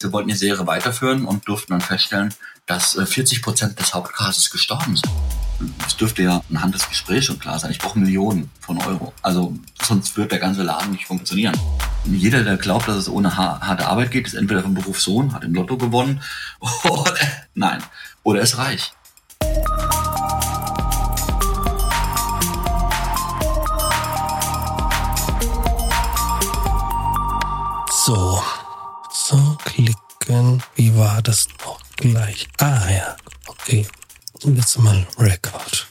Wir wollten die Serie weiterführen und durften dann feststellen, dass 40 äh, Prozent des Hauptcastes gestorben sind. Es dürfte ja anhand des Gesprächs schon klar sein. Ich brauche Millionen von Euro. Also sonst wird der ganze Laden nicht funktionieren. Jeder, der glaubt, dass es ohne harte Arbeit geht, ist entweder vom Beruf Sohn, hat im Lotto gewonnen, oder nein, oder ist reich. Klicken. Wie war das noch gleich? Ah ja, okay. Jetzt mal Record.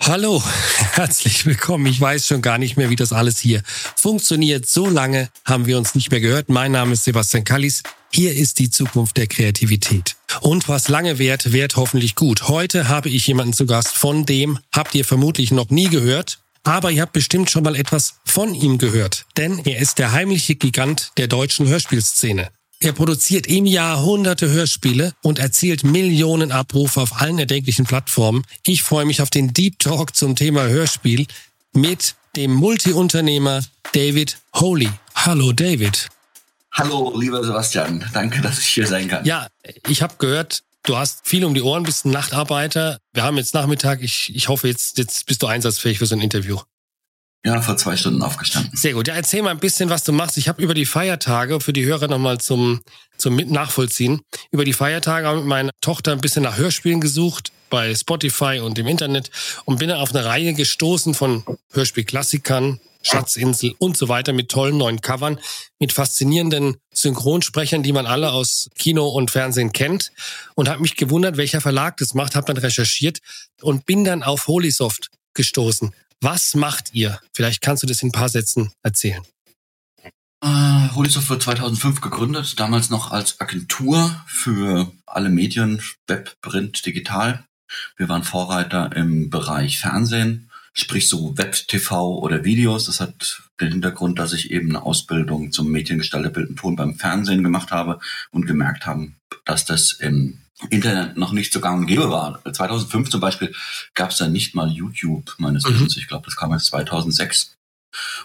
Hallo, herzlich willkommen. Ich weiß schon gar nicht mehr, wie das alles hier funktioniert. So lange haben wir uns nicht mehr gehört. Mein Name ist Sebastian Kallis. Hier ist die Zukunft der Kreativität. Und was lange währt, währt hoffentlich gut. Heute habe ich jemanden zu Gast, von dem habt ihr vermutlich noch nie gehört. Aber ihr habt bestimmt schon mal etwas von ihm gehört, denn er ist der heimliche Gigant der deutschen Hörspielszene. Er produziert im Jahr hunderte Hörspiele und erzielt Millionen Abrufe auf allen erdenklichen Plattformen. Ich freue mich auf den Deep Talk zum Thema Hörspiel mit dem Multiunternehmer David Holy. Hallo David. Hallo, lieber Sebastian. Danke, dass ich hier sein kann. Ja, ich habe gehört, Du hast viel um die Ohren, bist ein Nachtarbeiter. Wir haben jetzt Nachmittag. Ich, ich hoffe, jetzt, jetzt bist du einsatzfähig für so ein Interview. Ja, vor zwei Stunden aufgestanden. Sehr gut. Ja, erzähl mal ein bisschen, was du machst. Ich habe über die Feiertage, für die Hörer nochmal zum, zum Nachvollziehen, über die Feiertage habe mit meiner Tochter ein bisschen nach Hörspielen gesucht bei Spotify und im Internet und bin dann auf eine Reihe gestoßen von Hörspielklassikern, Schatzinsel und so weiter mit tollen neuen Covern, mit faszinierenden Synchronsprechern, die man alle aus Kino und Fernsehen kennt und habe mich gewundert, welcher Verlag das macht, habe dann recherchiert und bin dann auf Holysoft gestoßen. Was macht ihr? Vielleicht kannst du das in ein paar Sätzen erzählen. Uh, Holysoft wurde 2005 gegründet, damals noch als Agentur für alle Medien, Web, Print, Digital. Wir waren Vorreiter im Bereich Fernsehen sprich so Web-TV oder Videos. Das hat den Hintergrund, dass ich eben eine Ausbildung zum Mediengestalter Bild und Ton beim Fernsehen gemacht habe und gemerkt haben, dass das im Internet noch nicht so gang und gäbe war. 2005 zum Beispiel gab es da nicht mal YouTube meines mhm. Wissens. Ich glaube, das kam erst 2006.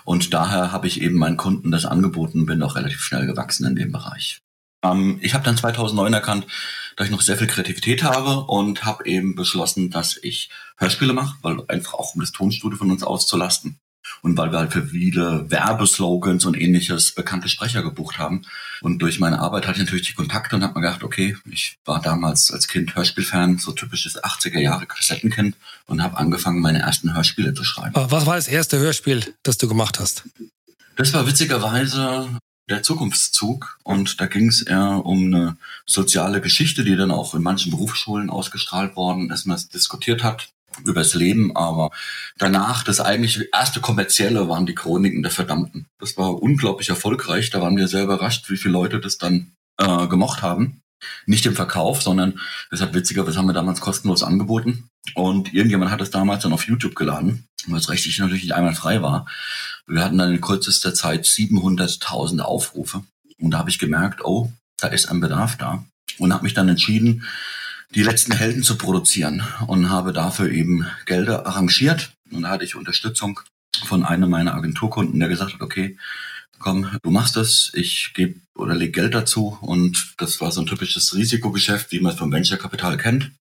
Und daher habe ich eben meinen Kunden das angeboten und bin auch relativ schnell gewachsen in dem Bereich. Ähm, ich habe dann 2009 erkannt, dass ich noch sehr viel Kreativität habe und habe eben beschlossen, dass ich Hörspiele mache, weil einfach auch um das Tonstudio von uns auszulasten und weil wir halt für viele Werbeslogans und ähnliches bekannte Sprecher gebucht haben. Und durch meine Arbeit hatte ich natürlich die Kontakte und habe mir gedacht, okay, ich war damals als Kind Hörspielfan, so typisches 80er Jahre Kassettenkind und habe angefangen, meine ersten Hörspiele zu schreiben. Was war das erste Hörspiel, das du gemacht hast? Das war witzigerweise der Zukunftszug und da ging es eher um eine soziale Geschichte, die dann auch in manchen Berufsschulen ausgestrahlt worden ist, man diskutiert hat über das Leben, aber danach das eigentlich erste kommerzielle waren die Chroniken der Verdammten. Das war unglaublich erfolgreich, da waren wir sehr überrascht, wie viele Leute das dann äh, gemocht haben. Nicht im Verkauf, sondern das hat witziger, das haben wir damals kostenlos angeboten. Und irgendjemand hat es damals dann auf YouTube geladen, es rechtlich natürlich nicht einmal frei war. Wir hatten dann in kürzester Zeit 700.000 Aufrufe. Und da habe ich gemerkt, oh, da ist ein Bedarf da. Und habe mich dann entschieden, die letzten Helden zu produzieren und habe dafür eben Gelder arrangiert. Und da hatte ich Unterstützung von einem meiner Agenturkunden, der gesagt hat, okay, komm, du machst das, ich gebe oder leg Geld dazu. Und das war so ein typisches Risikogeschäft, wie man es vom Venture Capital kennt.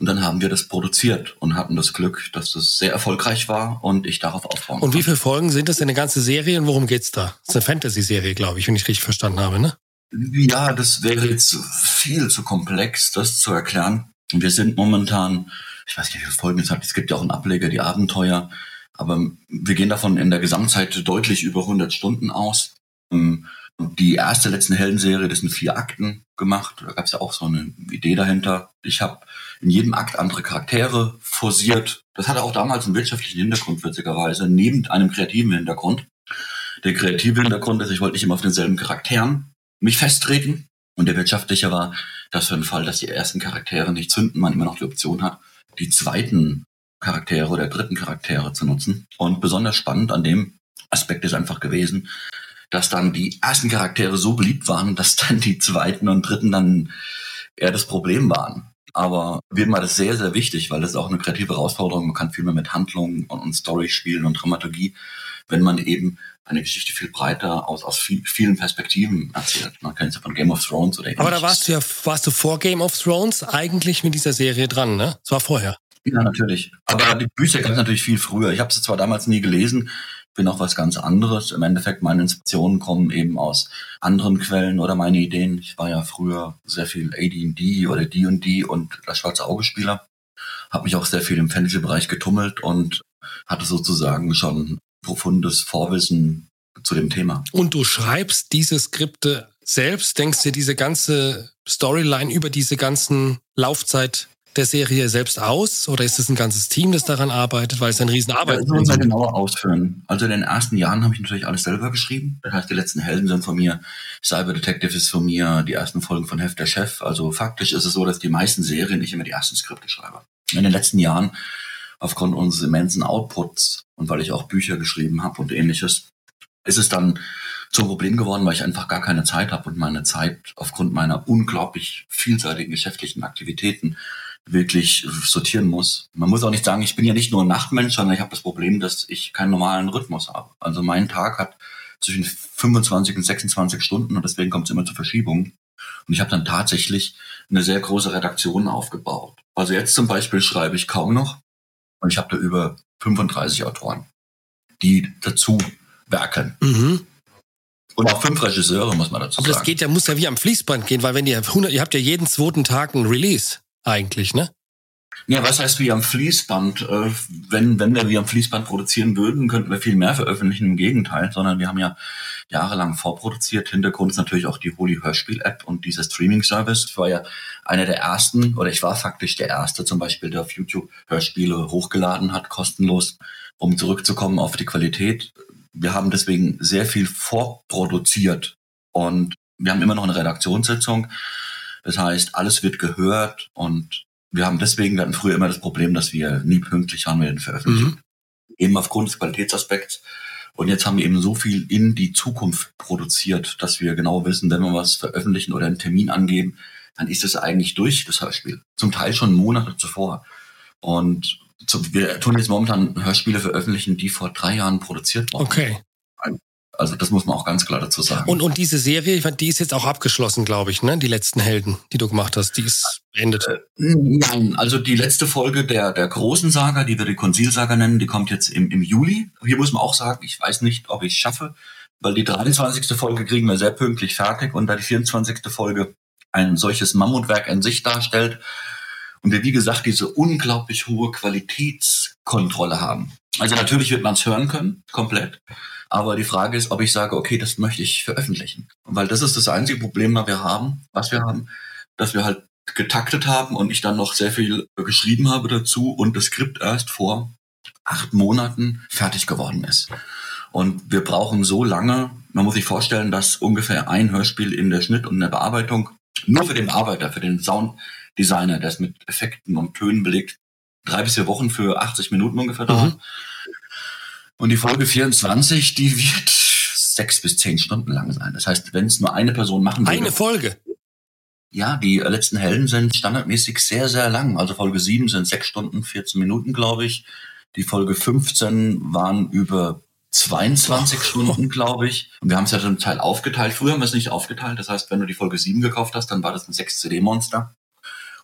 Und dann haben wir das produziert und hatten das Glück, dass das sehr erfolgreich war und ich darauf aufbauen Und wie viele Folgen sind das denn eine ganze Serie und worum geht's da? Das ist eine Fantasy-Serie, glaube ich, wenn ich richtig verstanden habe, ne? Ja, das wäre jetzt viel zu komplex, das zu erklären. Wir sind momentan, ich weiß nicht, wie viele Folgen es hat, es gibt ja auch einen Ableger, die Abenteuer, aber wir gehen davon in der Gesamtzeit deutlich über 100 Stunden aus. Ähm, die erste letzten Heldenserie, das sind vier Akten gemacht. Da gab es ja auch so eine Idee dahinter. Ich habe in jedem Akt andere Charaktere forciert. Das hatte auch damals einen wirtschaftlichen Hintergrund, witzigerweise, neben einem kreativen Hintergrund. Der kreative Hintergrund ist, ich wollte nicht immer auf denselben Charakteren mich festtreten. Und der wirtschaftliche war, dass für den Fall, dass die ersten Charaktere nicht zünden, man immer noch die Option hat, die zweiten Charaktere oder dritten Charaktere zu nutzen. Und besonders spannend an dem Aspekt ist einfach gewesen, dass dann die ersten Charaktere so beliebt waren, dass dann die zweiten und dritten dann eher das Problem waren. Aber mir war das sehr, sehr wichtig, weil das ist auch eine kreative Herausforderung. Man kann viel mehr mit Handlungen und, und Story spielen und Dramaturgie. Wenn man eben eine Geschichte viel breiter aus, aus viel, vielen Perspektiven erzählt. Man kennt es ja von Game of Thrones oder Aber da warst du ja, warst du vor Game of Thrones eigentlich mit dieser Serie dran, ne? Das war vorher. Ja, natürlich. Aber die Bücher gab es natürlich viel früher. Ich habe sie zwar damals nie gelesen, bin auch was ganz anderes. Im Endeffekt, meine Inspirationen kommen eben aus anderen Quellen oder meine Ideen. Ich war ja früher sehr viel AD&D oder D&D und das Schwarze Auge-Spieler. Habe mich auch sehr viel im Fantasy-Bereich getummelt und hatte sozusagen schon profundes Vorwissen zu dem Thema. Und du schreibst diese Skripte selbst, denkst dir diese ganze Storyline über diese ganzen Laufzeit der Serie selbst aus oder ist es ein ganzes Team, das daran arbeitet, weil es ein Riesenarbeit ist? Ja, das genauer ausführen. Also in den ersten Jahren habe ich natürlich alles selber geschrieben. Das heißt, die letzten Helden sind von mir, Cyber Detective ist von mir, die ersten Folgen von Heft der Chef. Also faktisch ist es so, dass die meisten Serien ich immer die ersten Skripte schreibe. In den letzten Jahren, aufgrund unseres immensen Outputs und weil ich auch Bücher geschrieben habe und ähnliches, ist es dann zum Problem geworden, weil ich einfach gar keine Zeit habe und meine Zeit aufgrund meiner unglaublich vielseitigen geschäftlichen Aktivitäten wirklich sortieren muss. Man muss auch nicht sagen, ich bin ja nicht nur ein Nachtmensch, sondern ich habe das Problem, dass ich keinen normalen Rhythmus habe. Also mein Tag hat zwischen 25 und 26 Stunden und deswegen kommt es immer zu Verschiebungen. Und ich habe dann tatsächlich eine sehr große Redaktion aufgebaut. Also jetzt zum Beispiel schreibe ich kaum noch und ich habe da über 35 Autoren, die dazu werkeln. Mhm. Und auch fünf Regisseure, muss man dazu sagen. Aber das geht ja, muss ja wie am Fließband gehen, weil wenn ihr 100, ihr habt ja jeden zweiten Tag ein Release eigentlich, ne? Ja, was heißt wie am Fließband? Äh, wenn, wenn wir wie am Fließband produzieren würden, könnten wir viel mehr veröffentlichen. Im Gegenteil, sondern wir haben ja jahrelang vorproduziert. Hintergrund ist natürlich auch die Holy Hörspiel-App und dieser Streaming-Service. Ich war ja einer der ersten, oder ich war faktisch der erste zum Beispiel, der auf YouTube Hörspiele hochgeladen hat, kostenlos, um zurückzukommen auf die Qualität. Wir haben deswegen sehr viel vorproduziert und wir haben immer noch eine Redaktionssitzung das heißt, alles wird gehört und wir haben deswegen, wir hatten früher immer das Problem, dass wir nie pünktlich waren mit den Veröffentlichungen. Mhm. Eben aufgrund des Qualitätsaspekts. Und jetzt haben wir eben so viel in die Zukunft produziert, dass wir genau wissen, wenn wir was veröffentlichen oder einen Termin angeben, dann ist es eigentlich durch, das Hörspiel. Zum Teil schon Monate zuvor. Und wir tun jetzt momentan Hörspiele veröffentlichen, die vor drei Jahren produziert wurden. Okay. Also das muss man auch ganz klar dazu sagen. Und, und diese Serie, die ist jetzt auch abgeschlossen, glaube ich, ne? Die letzten Helden, die du gemacht hast, die ist beendet. Äh, nein, also die letzte Folge der, der großen Saga, die wir die Konzilsaga nennen, die kommt jetzt im, im Juli. Hier muss man auch sagen, ich weiß nicht, ob ich es schaffe, weil die 23. Folge kriegen wir sehr pünktlich fertig und da die 24. Folge ein solches Mammutwerk in sich darstellt und wir, wie gesagt, diese unglaublich hohe Qualitätskontrolle haben. Also natürlich wird man es hören können, komplett. Aber die Frage ist, ob ich sage, okay, das möchte ich veröffentlichen. Weil das ist das einzige Problem, was wir haben, was wir haben, dass wir halt getaktet haben und ich dann noch sehr viel geschrieben habe dazu und das Skript erst vor acht Monaten fertig geworden ist. Und wir brauchen so lange, man muss sich vorstellen, dass ungefähr ein Hörspiel in der Schnitt und in der Bearbeitung nur für den Arbeiter, für den Sounddesigner, der es mit Effekten und Tönen belegt, drei bis vier Wochen für 80 Minuten ungefähr dauert. Mhm. Und die Folge 24, die wird sechs bis zehn Stunden lang sein. Das heißt, wenn es nur eine Person machen würde. Eine Folge? Ja, die letzten Helden sind standardmäßig sehr, sehr lang. Also Folge 7 sind sechs Stunden, 14 Minuten, glaube ich. Die Folge 15 waren über 22 oh. Stunden, glaube ich. Und wir haben es ja zum Teil aufgeteilt. Früher haben wir es nicht aufgeteilt. Das heißt, wenn du die Folge 7 gekauft hast, dann war das ein 6 CD-Monster.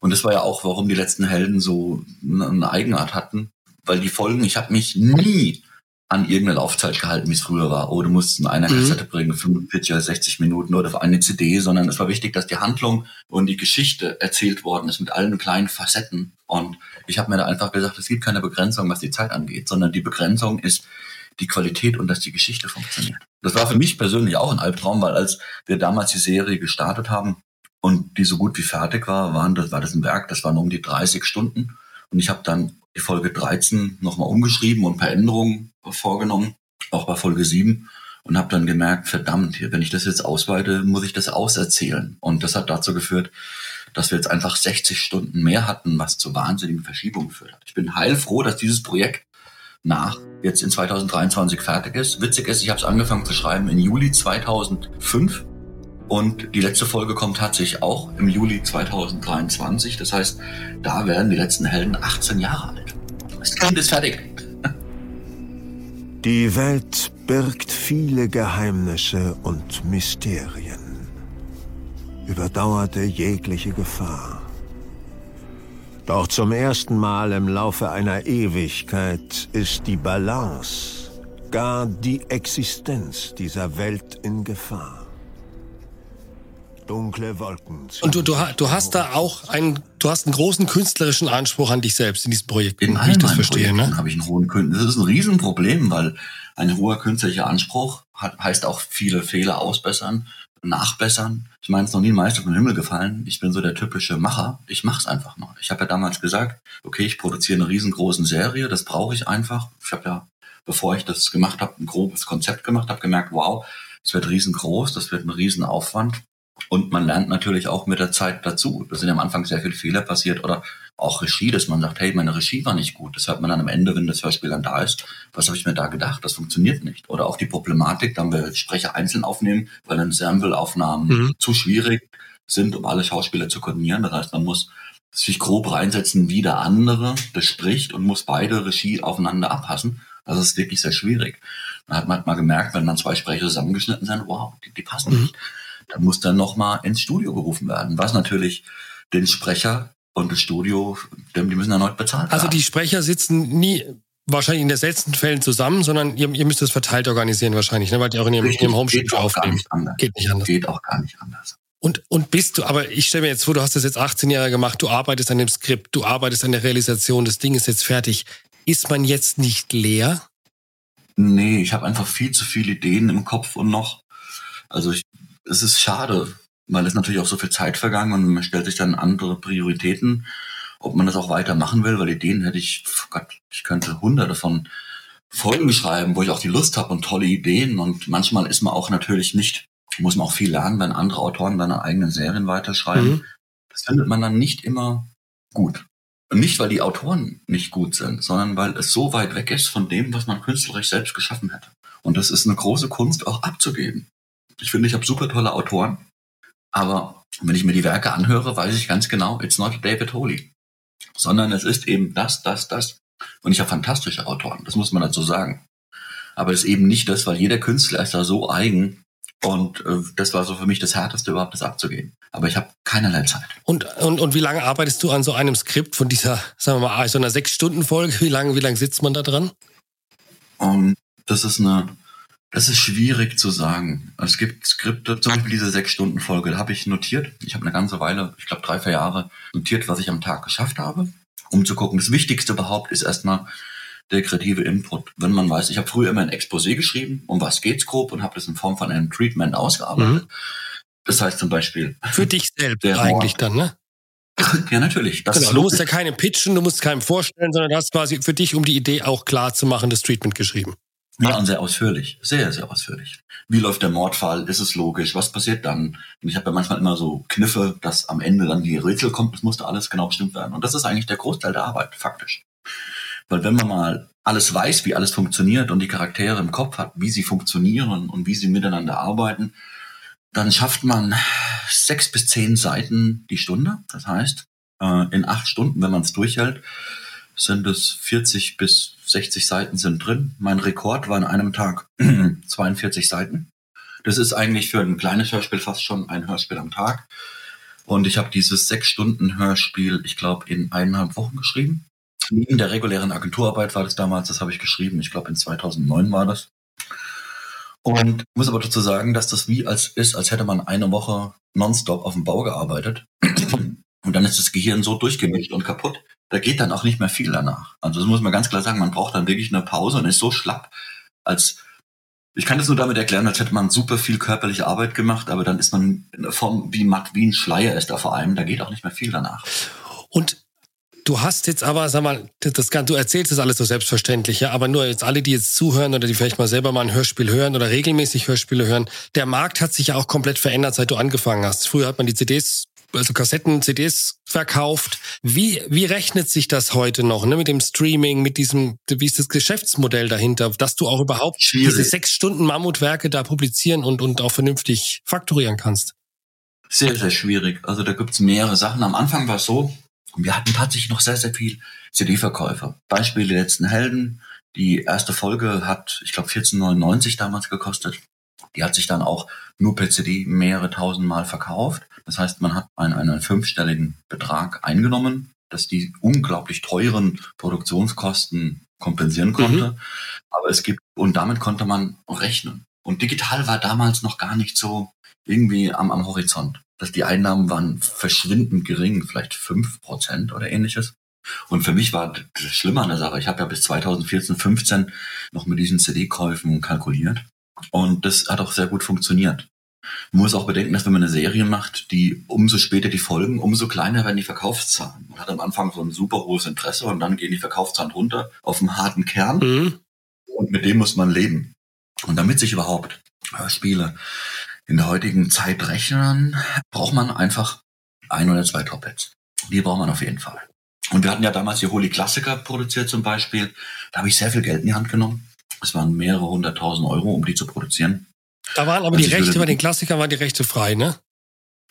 Und das war ja auch, warum die letzten Helden so eine Eigenart hatten. Weil die Folgen, ich habe mich nie an irgendeine Laufzeit gehalten, wie es früher war. Oh, du musst in einer mhm. Kassette bringen, 45 oder 60 Minuten oder auf eine CD, sondern es war wichtig, dass die Handlung und die Geschichte erzählt worden ist mit allen kleinen Facetten. Und ich habe mir da einfach gesagt, es gibt keine Begrenzung, was die Zeit angeht, sondern die Begrenzung ist die Qualität und dass die Geschichte funktioniert. Das war für mich persönlich auch ein Albtraum, weil als wir damals die Serie gestartet haben und die so gut wie fertig war, waren das, war das ein Werk, das waren um die 30 Stunden. Und ich habe dann die Folge 13 nochmal umgeschrieben und ein paar Änderungen vorgenommen, auch bei Folge 7 und habe dann gemerkt, verdammt, hier, wenn ich das jetzt ausweite, muss ich das auserzählen. Und das hat dazu geführt, dass wir jetzt einfach 60 Stunden mehr hatten, was zu wahnsinnigen Verschiebungen geführt hat. Ich bin heilfroh, dass dieses Projekt nach jetzt in 2023 fertig ist. Witzig ist, ich habe es angefangen zu schreiben in Juli 2005 und die letzte Folge kommt tatsächlich auch im Juli 2023. Das heißt, da werden die letzten Helden 18 Jahre alt. Das Kind ist fertig. Die Welt birgt viele Geheimnisse und Mysterien, überdauerte jegliche Gefahr. Doch zum ersten Mal im Laufe einer Ewigkeit ist die Balance, gar die Existenz dieser Welt in Gefahr. Dunkle Wolken. Und du, du, du hast da auch einen, du hast einen großen künstlerischen Anspruch an dich selbst in diesem Projekt. In allen das verstehe, ne? habe ich einen hohen Künstler. Das ist ein Riesenproblem, weil ein hoher künstlerischer Anspruch hat, heißt auch viele Fehler ausbessern, nachbessern. Ich meine, es ist noch nie ein Meister vom Himmel gefallen. Ich bin so der typische Macher. Ich mache es einfach mal. Ich habe ja damals gesagt, okay, ich produziere eine riesengroße Serie, das brauche ich einfach. Ich habe ja, bevor ich das gemacht habe, ein grobes Konzept gemacht, habe gemerkt, wow, es wird riesengroß, das wird ein Riesenaufwand. Und man lernt natürlich auch mit der Zeit dazu. Da sind am Anfang sehr viele Fehler passiert oder auch Regie, dass man sagt, hey, meine Regie war nicht gut. Das hört man dann am Ende, wenn das Hörspiel dann da ist. Was habe ich mir da gedacht? Das funktioniert nicht. Oder auch die Problematik, dann wir Sprecher einzeln aufnehmen, weil Ensemble-Aufnahmen mhm. zu schwierig sind, um alle Schauspieler zu koordinieren. Das heißt, man muss sich grob reinsetzen, wie der andere das spricht und muss beide Regie aufeinander abpassen. Das ist wirklich sehr schwierig. Man hat manchmal gemerkt, wenn dann zwei Sprecher zusammengeschnitten sind, wow, die, die passen mhm. nicht da muss dann nochmal ins Studio gerufen werden, was natürlich den Sprecher und das Studio, die müssen erneut bezahlt Also die Sprecher sitzen nie wahrscheinlich in den seltensten Fällen zusammen, sondern ihr, ihr müsst es verteilt organisieren wahrscheinlich, ne? weil die auch in ihrem, ihrem Homestudio aufnehmen. Nicht. Geht nicht anders. Geht auch gar nicht anders. Und, und bist du, aber ich stelle mir jetzt vor, du hast das jetzt 18 Jahre gemacht, du arbeitest an dem Skript, du arbeitest an der Realisation, das Ding ist jetzt fertig. Ist man jetzt nicht leer? Nee, ich habe einfach viel zu viele Ideen im Kopf und noch, also ich es ist schade, weil es natürlich auch so viel Zeit vergangen und man stellt sich dann andere Prioritäten, ob man das auch weiter machen will, weil Ideen hätte ich, Gott, ich könnte hunderte von Folgen schreiben, wo ich auch die Lust habe und tolle Ideen und manchmal ist man auch natürlich nicht, muss man auch viel lernen, wenn andere Autoren seine eigenen Serien weiterschreiben. Mhm. Das findet man dann nicht immer gut. Und nicht, weil die Autoren nicht gut sind, sondern weil es so weit weg ist von dem, was man künstlerisch selbst geschaffen hätte. Und das ist eine große Kunst auch abzugeben. Ich finde, ich habe super tolle Autoren, aber wenn ich mir die Werke anhöre, weiß ich ganz genau, it's not David Holy, sondern es ist eben das, das, das. Und ich habe fantastische Autoren, das muss man dazu sagen. Aber es ist eben nicht das, weil jeder Künstler ist da so eigen und äh, das war so für mich das Härteste überhaupt, das abzugeben. Aber ich habe keinerlei Zeit. Und, und, und wie lange arbeitest du an so einem Skript von dieser, sagen wir mal, so einer Sechs-Stunden-Folge? Wie lange, wie lange sitzt man da dran? Um, das ist eine das ist schwierig zu sagen. Es gibt Skripte, zum Beispiel diese Sechs-Stunden-Folge, da habe ich notiert. Ich habe eine ganze Weile, ich glaube drei, vier Jahre, notiert, was ich am Tag geschafft habe, um zu gucken. Das Wichtigste überhaupt ist erstmal der kreative Input. Wenn man weiß, ich habe früher immer ein Exposé geschrieben, um was geht's grob und habe das in Form von einem Treatment ausgearbeitet. Mhm. Das heißt zum Beispiel. Für dich selbst eigentlich dann, ne? Ja, natürlich. Das genau, du musst ja keinem pitchen, du musst keinem vorstellen, sondern du hast quasi für dich, um die Idee auch klar zu machen, das Treatment geschrieben. Ja, und sehr ausführlich. Sehr, sehr ausführlich. Wie läuft der Mordfall? Ist es logisch? Was passiert dann? Und ich habe ja manchmal immer so Kniffe, dass am Ende dann die Rätsel kommt. Das musste alles genau bestimmt werden. Und das ist eigentlich der Großteil der Arbeit, faktisch. Weil wenn man mal alles weiß, wie alles funktioniert und die Charaktere im Kopf hat, wie sie funktionieren und wie sie miteinander arbeiten, dann schafft man sechs bis zehn Seiten die Stunde. Das heißt, äh, in acht Stunden, wenn man es durchhält, sind es 40 bis 60 Seiten sind drin. Mein Rekord war an einem Tag 42 Seiten. Das ist eigentlich für ein kleines Hörspiel fast schon ein Hörspiel am Tag. Und ich habe dieses sechs Stunden Hörspiel, ich glaube, in eineinhalb Wochen geschrieben. Neben der regulären Agenturarbeit war das damals, das habe ich geschrieben. Ich glaube, in 2009 war das. Und muss aber dazu sagen, dass das wie als ist, als hätte man eine Woche nonstop auf dem Bau gearbeitet. Und dann ist das Gehirn so durchgemischt und kaputt, da geht dann auch nicht mehr viel danach. Also das muss man ganz klar sagen, man braucht dann wirklich eine Pause und ist so schlapp, als ich kann das nur damit erklären, als hätte man super viel körperliche Arbeit gemacht, aber dann ist man in der Form wie matt wie ein Schleier ist da vor allem, da geht auch nicht mehr viel danach. Und Du hast jetzt aber, sag mal, das, du erzählst das alles so selbstverständlich, ja, aber nur jetzt alle, die jetzt zuhören oder die vielleicht mal selber mal ein Hörspiel hören oder regelmäßig Hörspiele hören, der Markt hat sich ja auch komplett verändert, seit du angefangen hast. Früher hat man die CDs also Kassetten, CDs verkauft. Wie, wie rechnet sich das heute noch, ne, mit dem Streaming, mit diesem, wie ist das Geschäftsmodell dahinter, dass du auch überhaupt Schwierig. diese sechs Stunden Mammutwerke da publizieren und, und auch vernünftig fakturieren kannst? Sehr, sehr schwierig. Also da gibt's mehrere Sachen. Am Anfang war es so, wir hatten tatsächlich noch sehr, sehr viel CD-Verkäufer. Beispiel die letzten Helden, Die erste Folge hat, ich glaube, 14,99 damals gekostet. Die hat sich dann auch nur per CD mehrere tausend Mal verkauft. Das heißt, man hat einen, einen fünfstelligen Betrag eingenommen, dass die unglaublich teuren Produktionskosten kompensieren konnte. Mhm. Aber es gibt, und damit konnte man rechnen. Und digital war damals noch gar nicht so irgendwie am, am Horizont. Dass die Einnahmen waren verschwindend gering, vielleicht fünf Prozent oder ähnliches. Und für mich war das Schlimme an der Sache. Ich habe ja bis 2014, 15 noch mit diesen CD-Käufen kalkuliert. Und das hat auch sehr gut funktioniert. Man muss auch bedenken, dass wenn man eine Serie macht, die umso später die Folgen, umso kleiner werden die Verkaufszahlen. Man hat am Anfang so ein super hohes Interesse und dann gehen die Verkaufszahlen runter auf einen harten Kern. Mhm. Und mit dem muss man leben. Und damit sich überhaupt Spiele in der heutigen Zeit rechnen, braucht man einfach ein oder zwei Top-Hits. Die braucht man auf jeden Fall. Und wir hatten ja damals die Holy Klassiker produziert zum Beispiel. Da habe ich sehr viel Geld in die Hand genommen. Es waren mehrere hunderttausend Euro, um die zu produzieren. Da waren aber also die Rechte, bei den Klassikern waren die Rechte frei, ne?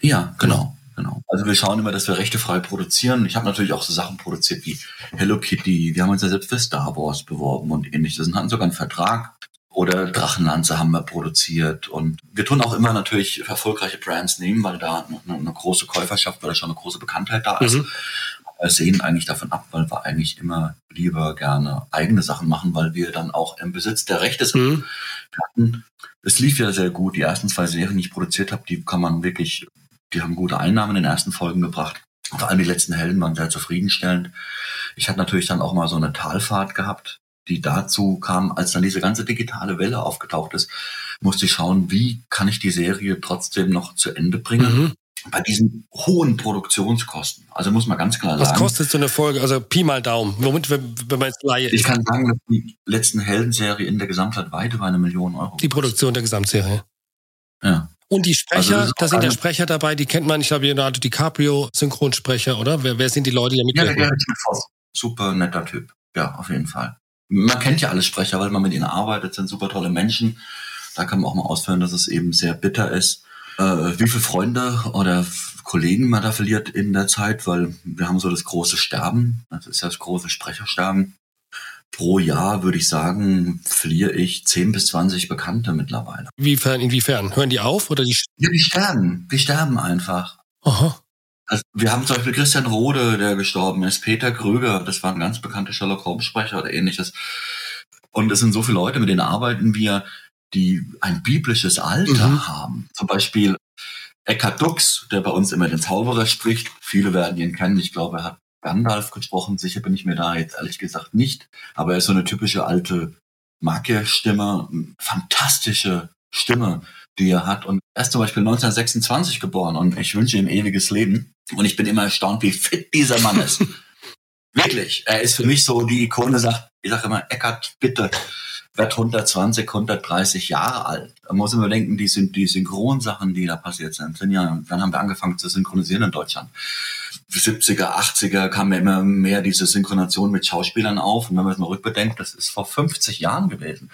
Ja, genau. Genau. Also wir schauen immer, dass wir rechtefrei produzieren. Ich habe natürlich auch so Sachen produziert wie Hello Kitty. Wir haben uns ja selbst für Star Wars beworben und ähnliches und hatten sogar einen Vertrag. Oder Drachenlanze haben wir produziert. Und wir tun auch immer natürlich erfolgreiche Brands nehmen, weil da eine, eine große Käuferschaft, weil da schon eine große Bekanntheit da ist. Mhm sehen eigentlich davon ab, weil wir eigentlich immer lieber gerne eigene Sachen machen, weil wir dann auch im Besitz der Rechte sind. Mhm. Hatten, es lief ja sehr gut. Die ersten zwei Serien, die ich produziert habe, die kann man wirklich, die haben gute Einnahmen in den ersten Folgen gebracht. Vor allem die letzten Helden waren sehr zufriedenstellend. Ich hatte natürlich dann auch mal so eine Talfahrt gehabt, die dazu kam, als dann diese ganze digitale Welle aufgetaucht ist, musste ich schauen, wie kann ich die Serie trotzdem noch zu Ende bringen. Mhm bei diesen hohen Produktionskosten. Also muss man ganz klar sagen. Was kostet so eine Folge? Also Pi mal Daumen. Womit, wenn man jetzt Laie Ich kann sagen, dass die letzten Heldenserie in der Gesamtheit weit über eine Million Euro. Die Produktion der Gesamtserie. Ja. Und die Sprecher, also da sind ja Sprecher dabei, die kennt man, ich glaube, Leonardo DiCaprio, Synchronsprecher, oder? Wer, wer sind die Leute, die da mitwirken? Ja, der Super netter Typ. Ja, auf jeden Fall. Man kennt ja alle Sprecher, weil man mit ihnen arbeitet, sind super tolle Menschen. Da kann man auch mal ausführen, dass es eben sehr bitter ist äh, wie viele Freunde oder Kollegen man da verliert in der Zeit, weil wir haben so das große Sterben, das ist ja das große Sprechersterben. Pro Jahr würde ich sagen, verliere ich 10 bis 20 Bekannte mittlerweile. Inwiefern, inwiefern? Hören die auf oder die? Ja, die sterben. Die sterben einfach. Aha. Also wir haben zum Beispiel Christian Rode, der gestorben ist, Peter Kröger, das war ein ganz bekannter Sherlock Holmes Sprecher oder ähnliches. Und es sind so viele Leute, mit denen arbeiten wir die ein biblisches Alter mhm. haben. Zum Beispiel Eckhard Dux, der bei uns immer den Zauberer spricht. Viele werden ihn kennen. Ich glaube, er hat Gandalf gesprochen. Sicher bin ich mir da jetzt ehrlich gesagt nicht. Aber er ist so eine typische alte Magierstimme. Fantastische Stimme, die er hat. Und er ist zum Beispiel 1926 geboren und ich wünsche ihm ewiges Leben. Und ich bin immer erstaunt, wie fit dieser Mann ist. Wirklich. Er ist für mich so die Ikone, sagt, ich sage immer, Eckart, bitte, wird 120, 130 Jahre alt. Da muss man denken, die sind die Synchronsachen, die da passiert sind, sind ja, dann haben wir angefangen zu synchronisieren in Deutschland. 70er, 80er kam ja immer mehr diese Synchronation mit Schauspielern auf. Und wenn man es mal rückbedenkt, das ist vor 50 Jahren gewesen.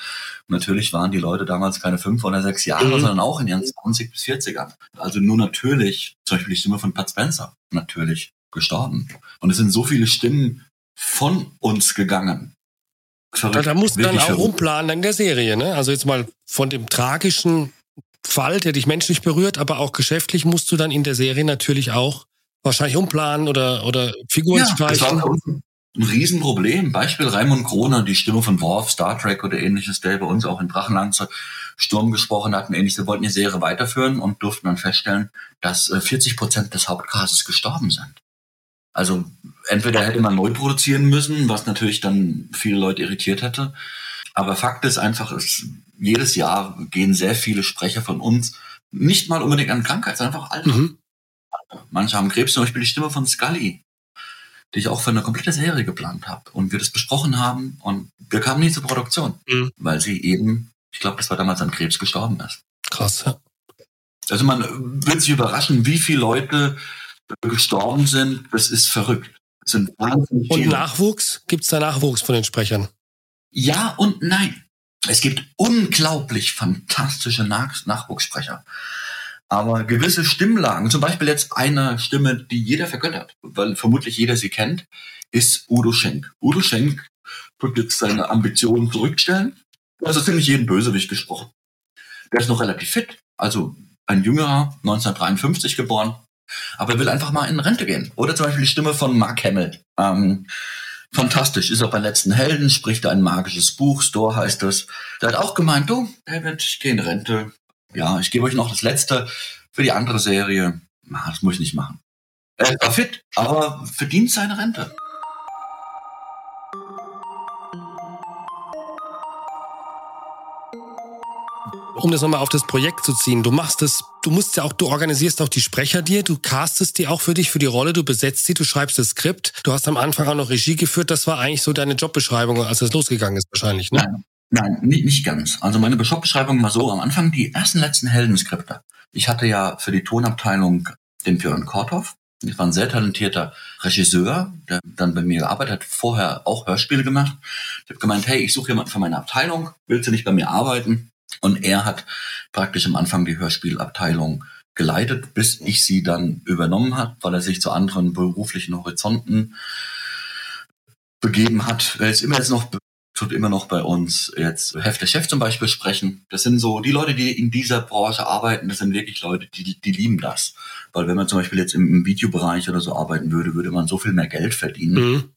Und natürlich waren die Leute damals keine fünf oder sechs Jahre, mhm. sondern auch in ihren 20 bis 40ern. Also nur natürlich, zum Beispiel die Stimme von Pat Spencer, natürlich gestorben. Und es sind so viele Stimmen von uns gegangen. Verrückt, da, da musst du dann auch verrückt. umplanen in der Serie, ne? Also jetzt mal von dem tragischen Fall, der dich menschlich berührt, aber auch geschäftlich musst du dann in der Serie natürlich auch wahrscheinlich umplanen oder, oder Figuren ja, streichen. Das war ein Riesenproblem. Beispiel Raimund Kroner, die Stimme von Worf, Star Trek oder ähnliches, der bei uns auch in Drachenlanze Sturm gesprochen hat und ähnliches. Wir wollten die Serie weiterführen und durften dann feststellen, dass 40 äh, Prozent des Hauptcastes gestorben sind. Also entweder hätte man neu produzieren müssen, was natürlich dann viele Leute irritiert hätte. Aber Fakt ist einfach, es, jedes Jahr gehen sehr viele Sprecher von uns nicht mal unbedingt an Krankheit, sondern einfach Alter. Mhm. Manche haben Krebs, zum Beispiel die Stimme von Scully, die ich auch für eine komplette Serie geplant habe und wir das besprochen haben und wir kamen nie zur Produktion, mhm. weil sie eben, ich glaube, das war damals an Krebs gestorben ist. Krass, ja. Also man wird sich überraschen, wie viele Leute gestorben sind, das ist verrückt. Das sind wahnsinnig Und Nachwuchs? Gibt es da Nachwuchs von den Sprechern? Ja und nein. Es gibt unglaublich fantastische Nach Nachwuchssprecher. Aber gewisse Stimmlagen, zum Beispiel jetzt eine Stimme, die jeder vergöttert, weil vermutlich jeder sie kennt, ist Udo Schenk. Udo Schenk wird jetzt seine Ambitionen zurückstellen. Also ziemlich jeden Bösewicht gesprochen. Der ist noch relativ fit, also ein jüngerer, 1953 geboren, aber er will einfach mal in Rente gehen. Oder zum Beispiel die Stimme von Mark Hamill. Ähm, fantastisch, ist auch bei letzten Helden, spricht ein magisches Buch, Store heißt es. Der hat auch gemeint, du, David, ich gehe in Rente. Ja, ich gebe euch noch das Letzte für die andere Serie. Na, das muss ich nicht machen. Er ist zwar fit, aber verdient seine Rente. Um das nochmal auf das Projekt zu ziehen, du machst es, du musst ja auch, du organisierst auch die Sprecher dir, du castest die auch für dich, für die Rolle, du besetzt sie, du schreibst das Skript, du hast am Anfang auch noch Regie geführt, das war eigentlich so deine Jobbeschreibung, als es losgegangen ist wahrscheinlich, ne? Nein, nein, nicht, nicht ganz. Also meine Jobbeschreibung war so, am Anfang die ersten letzten Heldenskripte. Ich hatte ja für die Tonabteilung den Björn Korthoff, ich war ein sehr talentierter Regisseur, der dann bei mir gearbeitet hat, vorher auch Hörspiele gemacht. Ich habe gemeint, hey, ich suche jemanden für meine Abteilung, willst du nicht bei mir arbeiten? Und er hat praktisch am Anfang die Hörspielabteilung geleitet, bis ich sie dann übernommen hat, weil er sich zu anderen beruflichen Horizonten begeben hat. Er ist immer jetzt noch tut immer noch bei uns jetzt Heft der Chef zum Beispiel sprechen. Das sind so die Leute, die in dieser Branche arbeiten, das sind wirklich Leute, die, die lieben das. Weil wenn man zum Beispiel jetzt im, im Videobereich oder so arbeiten würde, würde man so viel mehr Geld verdienen.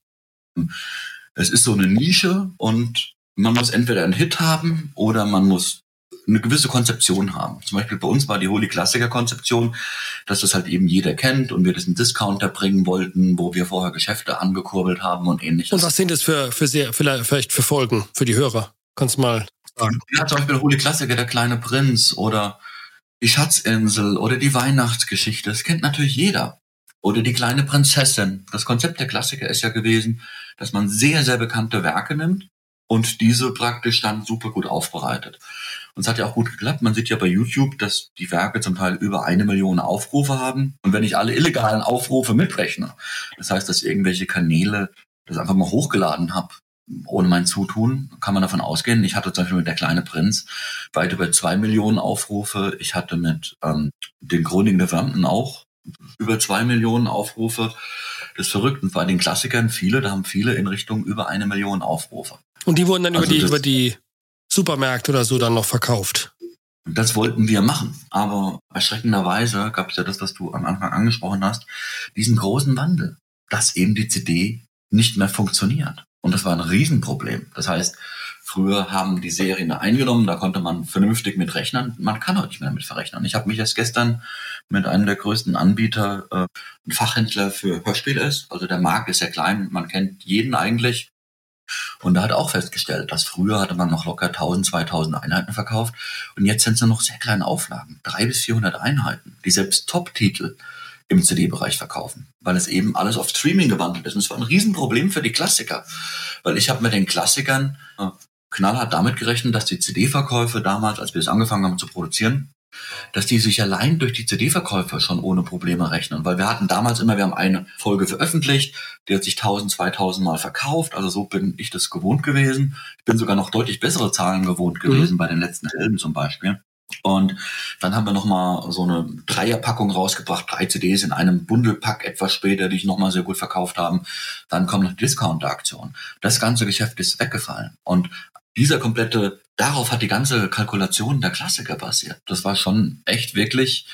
Mhm. Es ist so eine Nische und man muss entweder einen Hit haben oder man muss eine gewisse Konzeption haben. Zum Beispiel bei uns war die Holy Klassiker Konzeption, dass das halt eben jeder kennt und wir das einen Discounter bringen wollten, wo wir vorher Geschäfte angekurbelt haben und ähnliches. Und was sind das für, für sehr, vielleicht für Folgen, für die Hörer? Kannst du mal sagen? Ja, zum Beispiel Holy Klassiker, der kleine Prinz oder die Schatzinsel oder die Weihnachtsgeschichte. Das kennt natürlich jeder. Oder die kleine Prinzessin. Das Konzept der Klassiker ist ja gewesen, dass man sehr, sehr bekannte Werke nimmt und diese praktisch dann super gut aufbereitet. Und es hat ja auch gut geklappt. Man sieht ja bei YouTube, dass die Werke zum Teil über eine Million Aufrufe haben. Und wenn ich alle illegalen Aufrufe mitrechne, das heißt, dass irgendwelche Kanäle das einfach mal hochgeladen habe, ohne mein Zutun, kann man davon ausgehen. Ich hatte zum Beispiel mit Der kleine Prinz weit über zwei Millionen Aufrufe. Ich hatte mit ähm, den Chroniken der Beamten auch über zwei Millionen Aufrufe. Das ist verrückt. Und bei den Klassikern viele, da haben viele in Richtung über eine Million Aufrufe. Und die wurden dann also über die, über die Supermärkte oder so dann noch verkauft. Das wollten wir machen. Aber erschreckenderweise gab es ja das, was du am Anfang angesprochen hast, diesen großen Wandel, dass eben die CD nicht mehr funktioniert. Und das war ein Riesenproblem. Das heißt, früher haben die Serien eingenommen, da konnte man vernünftig mit rechnen. Man kann heute nicht mehr damit verrechnen. Ich habe mich erst gestern mit einem der größten Anbieter, äh, ein Fachhändler für Hörspiele ist. Also der Markt ist sehr klein, man kennt jeden eigentlich. Und da hat auch festgestellt, dass früher hatte man noch locker 1000, 2000 Einheiten verkauft. Und jetzt sind es nur noch sehr kleine Auflagen, drei bis 400 Einheiten, die selbst Top-Titel im CD-Bereich verkaufen, weil es eben alles auf Streaming gewandelt ist. Und es war ein Riesenproblem für die Klassiker, weil ich habe mit den Klassikern äh, knallhart damit gerechnet, dass die CD-Verkäufe damals, als wir es angefangen haben zu produzieren, dass die sich allein durch die CD-Verkäufe schon ohne Probleme rechnen. Weil wir hatten damals immer, wir haben eine Folge veröffentlicht, die hat sich 1000, 2000 Mal verkauft. Also so bin ich das gewohnt gewesen. Ich bin sogar noch deutlich bessere Zahlen gewohnt gewesen mhm. bei den letzten Helden zum Beispiel. Und dann haben wir nochmal so eine Dreierpackung rausgebracht, drei CDs in einem Bundelpack etwas später, die ich nochmal sehr gut verkauft haben. Dann kommt noch die Discount-Aktion. Das ganze Geschäft ist weggefallen. Und dieser komplette, darauf hat die ganze Kalkulation der Klassiker basiert. Das war schon echt wirklich.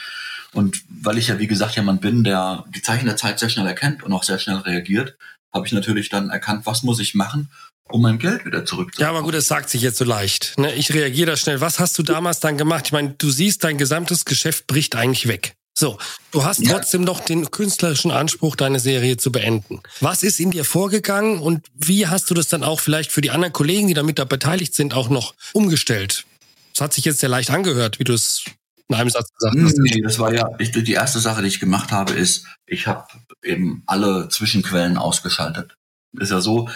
Und weil ich ja, wie gesagt, jemand bin, der die Zeichen der Zeit sehr schnell erkennt und auch sehr schnell reagiert, habe ich natürlich dann erkannt, was muss ich machen, um mein Geld wieder zurückzubekommen. Ja, aber gut, das sagt sich jetzt so leicht. Ne? Ich reagiere da schnell. Was hast du damals dann gemacht? Ich meine, du siehst, dein gesamtes Geschäft bricht eigentlich weg. So, du hast ja. trotzdem noch den künstlerischen Anspruch, deine Serie zu beenden. Was ist in dir vorgegangen und wie hast du das dann auch vielleicht für die anderen Kollegen, die damit da beteiligt sind, auch noch umgestellt? Das hat sich jetzt sehr leicht angehört, wie du es in einem Satz gesagt hast. Nee, das war ja, ich, die erste Sache, die ich gemacht habe, ist, ich habe eben alle Zwischenquellen ausgeschaltet. Ist ja so,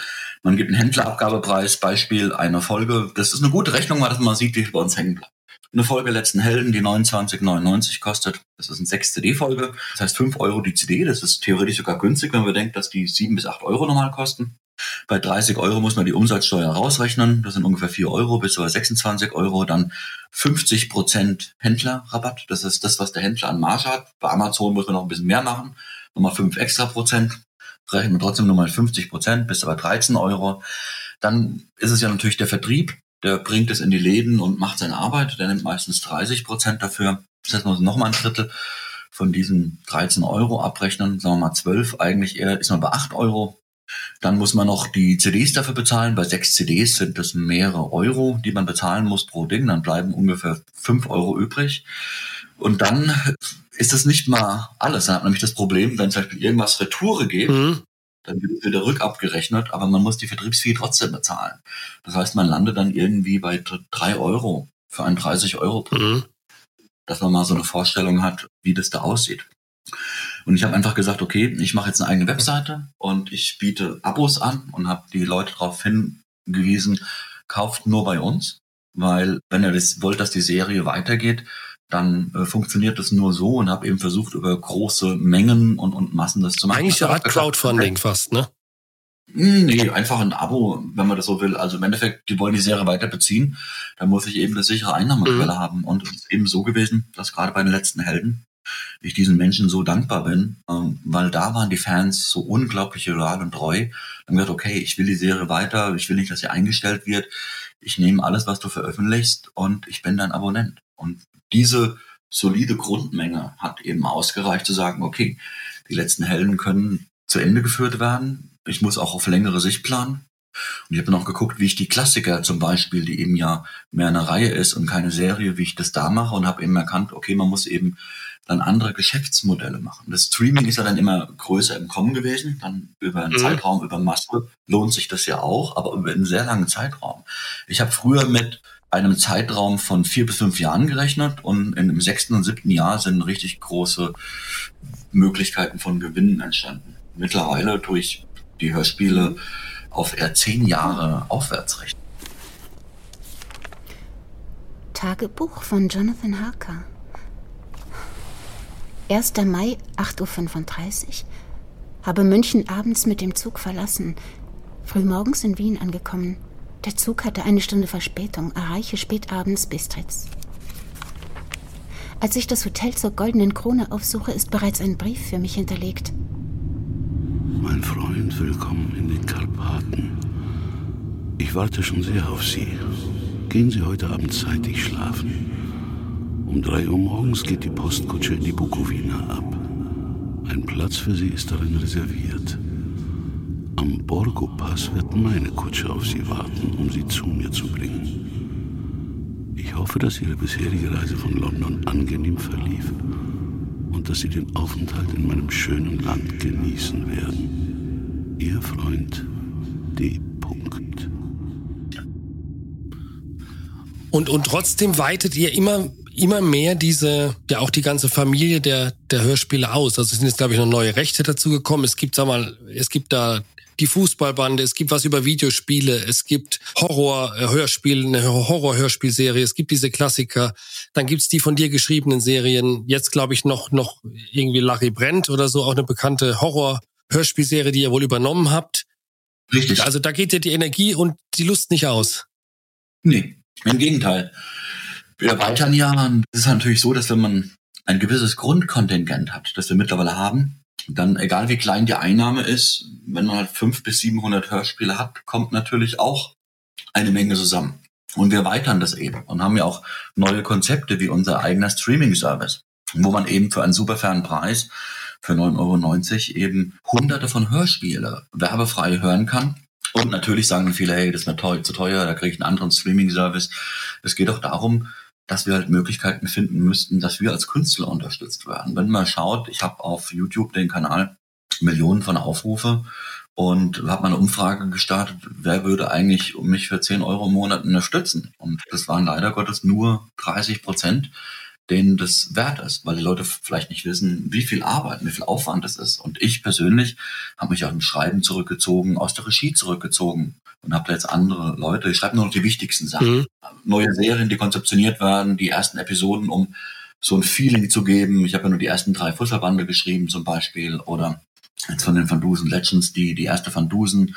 man gibt einen Händlerabgabepreis, Beispiel einer Folge. Das ist eine gute Rechnung, weil man sieht, wie bei uns hängen bleibt eine Folge Letzten Helden, die 29,99 kostet. Das ist eine 6 CD-Folge. Das heißt 5 Euro die CD. Das ist theoretisch sogar günstig, wenn man denkt, dass die 7 bis 8 Euro normal kosten. Bei 30 Euro muss man die Umsatzsteuer rausrechnen. Das sind ungefähr 4 Euro bis sogar 26 Euro. Dann 50 Prozent Händlerrabatt. Das ist das, was der Händler an Marge hat. Bei Amazon muss man noch ein bisschen mehr machen. Nochmal 5 extra Prozent. rechnen wir trotzdem nur mal 50 Prozent, bis aber 13 Euro. Dann ist es ja natürlich der Vertrieb, der bringt es in die Läden und macht seine Arbeit. Der nimmt meistens 30 Prozent dafür. Das heißt, man muss nochmal ein Drittel von diesen 13 Euro abrechnen, sagen wir mal 12, eigentlich eher ist man bei 8 Euro. Dann muss man noch die CDs dafür bezahlen. Bei sechs CDs sind das mehrere Euro, die man bezahlen muss pro Ding. Dann bleiben ungefähr 5 Euro übrig. Und dann ist das nicht mal alles. Dann hat man nämlich das Problem, wenn zum Beispiel irgendwas Retoure geht, mhm. Dann wird wieder rückabgerechnet, aber man muss die Vertriebsfee trotzdem bezahlen. Das heißt, man landet dann irgendwie bei 3 Euro für ein 30 Euro Produkt. Mhm dass man mal so eine Vorstellung hat, wie das da aussieht. Und ich habe einfach gesagt, okay, ich mache jetzt eine eigene Webseite und ich biete Abos an und habe die Leute darauf hingewiesen, kauft nur bei uns, weil wenn ihr das wollt, dass die Serie weitergeht, dann äh, funktioniert das nur so und habe eben versucht, über große Mengen und, und Massen das zu machen. Eigentlich eine Art Crowdfunding fast, ne? Hm, nee, einfach ein Abo, wenn man das so will. Also im Endeffekt, die wollen die Serie weiter beziehen. Da muss ich eben eine sichere Einnahmequelle mhm. haben. Und es ist eben so gewesen, dass gerade bei den letzten Helden ich diesen Menschen so dankbar bin, ähm, weil da waren die Fans so unglaublich loyal und treu. Dann gesagt, okay, ich will die Serie weiter, ich will nicht, dass sie eingestellt wird. Ich nehme alles, was du veröffentlichst und ich bin dein Abonnent. Und diese solide Grundmenge hat eben ausgereicht zu sagen, okay, die letzten Helden können zu Ende geführt werden. Ich muss auch auf längere Sicht planen. Und ich habe auch geguckt, wie ich die Klassiker zum Beispiel, die eben ja mehr eine Reihe ist und keine Serie, wie ich das da mache und habe eben erkannt, okay, man muss eben dann andere Geschäftsmodelle machen. Das Streaming ist ja dann immer größer im Kommen gewesen, dann über einen mhm. Zeitraum, über Masse lohnt sich das ja auch, aber über einen sehr langen Zeitraum. Ich habe früher mit einem Zeitraum von vier bis fünf Jahren gerechnet und in dem sechsten und siebten Jahr sind richtig große Möglichkeiten von Gewinnen entstanden. Mittlerweile tue ich die Hörspiele auf eher zehn Jahre aufwärts rechnen. Tagebuch von Jonathan Harker. 1. Mai, 8.35 Uhr. Habe München abends mit dem Zug verlassen. Frühmorgens in Wien angekommen. Der Zug hatte eine Stunde Verspätung, erreiche spätabends Bistritz. Als ich das Hotel zur Goldenen Krone aufsuche, ist bereits ein Brief für mich hinterlegt. Mein Freund, willkommen in den Karpaten. Ich warte schon sehr auf Sie. Gehen Sie heute Abend zeitig schlafen. Um drei Uhr morgens geht die Postkutsche in die Bukowina ab. Ein Platz für Sie ist darin reserviert. Am Borgo-Pass wird meine Kutsche auf Sie warten, um Sie zu mir zu bringen. Ich hoffe, dass Ihre bisherige Reise von London angenehm verlief und dass Sie den Aufenthalt in meinem schönen Land genießen werden. Ihr Freund D. Und, und trotzdem weitet ihr immer, immer mehr diese, ja auch die ganze Familie der, der Hörspiele aus. Also es sind jetzt, glaube ich, noch neue Rechte dazu gekommen. Es gibt, sag mal, es gibt da die Fußballbande, es gibt was über Videospiele, es gibt Horror-Hörspiele, eine Horror-Hörspielserie, es gibt diese Klassiker, dann gibt's die von dir geschriebenen Serien, jetzt glaube ich noch, noch irgendwie Larry Brent oder so, auch eine bekannte Horror-Hörspielserie, die ihr wohl übernommen habt. Richtig. Also da geht dir die Energie und die Lust nicht aus. Nee, im Gegenteil. Wir erweitern ja, es ist natürlich so, dass wenn man ein gewisses Grundkontingent hat, das wir mittlerweile haben, dann egal wie klein die Einnahme ist, wenn man halt fünf bis 700 Hörspiele hat, kommt natürlich auch eine Menge zusammen. Und wir erweitern das eben und haben ja auch neue Konzepte wie unser eigener Streaming-Service, wo man eben für einen super fairen Preis für 9,90 Euro eben hunderte von Hörspiele werbefrei hören kann. Und natürlich sagen viele, hey, das ist mir teuer, zu teuer, da kriege ich einen anderen Streaming-Service. Es geht auch darum, dass wir halt Möglichkeiten finden müssten, dass wir als Künstler unterstützt werden. Wenn man schaut, ich habe auf YouTube den Kanal Millionen von Aufrufe und habe mal eine Umfrage gestartet, wer würde eigentlich mich für 10 Euro im Monat unterstützen? Und das waren leider Gottes nur 30 Prozent, denen das wert ist, weil die Leute vielleicht nicht wissen, wie viel Arbeit, wie viel Aufwand es ist. Und ich persönlich habe mich aus dem Schreiben zurückgezogen, aus der Regie zurückgezogen und habe da jetzt andere Leute. Ich schreibe nur noch die wichtigsten Sachen. Mhm. Neue Serien, die konzeptioniert werden, die ersten Episoden, um so ein Feeling zu geben. Ich habe ja nur die ersten drei Fußballbande geschrieben zum Beispiel oder jetzt von den Van Dusen Legends, die, die erste Van Dusen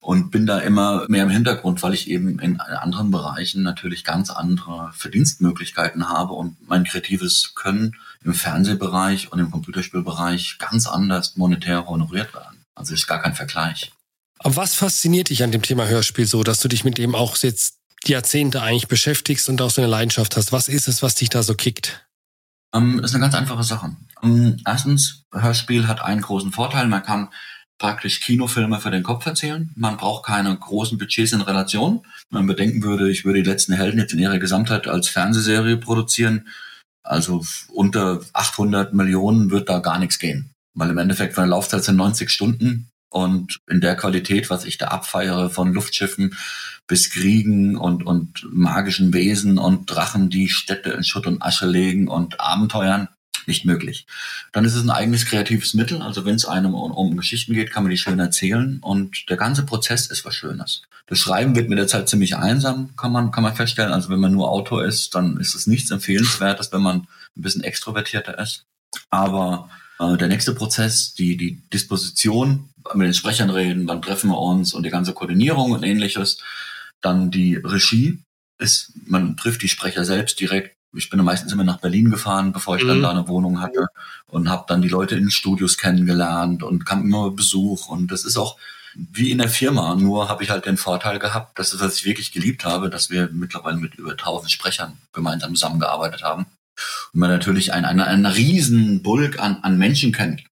und bin da immer mehr im Hintergrund, weil ich eben in anderen Bereichen natürlich ganz andere Verdienstmöglichkeiten habe und mein kreatives Können im Fernsehbereich und im Computerspielbereich ganz anders monetär honoriert werden. Also ist gar kein Vergleich. Aber was fasziniert dich an dem Thema Hörspiel so, dass du dich mit dem auch jetzt Jahrzehnte eigentlich beschäftigst und auch so eine Leidenschaft hast? Was ist es, was dich da so kickt? Ähm, ist eine ganz einfache Sache. Ähm, erstens, Hörspiel hat einen großen Vorteil. Man kann praktisch Kinofilme für den Kopf erzählen. Man braucht keine großen Budgets in Relation. Wenn man bedenken würde, ich würde die letzten Helden jetzt in ihrer Gesamtheit als Fernsehserie produzieren, also unter 800 Millionen wird da gar nichts gehen. Weil im Endeffekt der Laufzeit sind 90 Stunden und in der Qualität, was ich da abfeiere von Luftschiffen bis Kriegen und, und magischen Wesen und Drachen, die Städte in Schutt und Asche legen und Abenteuern, nicht möglich. Dann ist es ein eigenes kreatives Mittel. Also wenn es einem um, um, Geschichten geht, kann man die schön erzählen und der ganze Prozess ist was Schönes. Das Schreiben wird mit der Zeit ziemlich einsam, kann man, kann man feststellen. Also wenn man nur Autor ist, dann ist es nichts Empfehlenswertes, wenn man ein bisschen extrovertierter ist. Aber äh, der nächste Prozess, die, die Disposition, mit den Sprechern reden, wann treffen wir uns und die ganze Koordinierung und ähnliches. Dann die Regie ist, man trifft die Sprecher selbst direkt. Ich bin meistens immer nach Berlin gefahren, bevor ich mhm. dann da eine Wohnung hatte und habe dann die Leute in den Studios kennengelernt und kam immer Besuch und das ist auch wie in der Firma, nur habe ich halt den Vorteil gehabt, dass das, was ich wirklich geliebt habe, dass wir mittlerweile mit über 1000 Sprechern gemeinsam zusammengearbeitet haben und man natürlich einen, einen, einen riesen Bulk an, an Menschen kennt.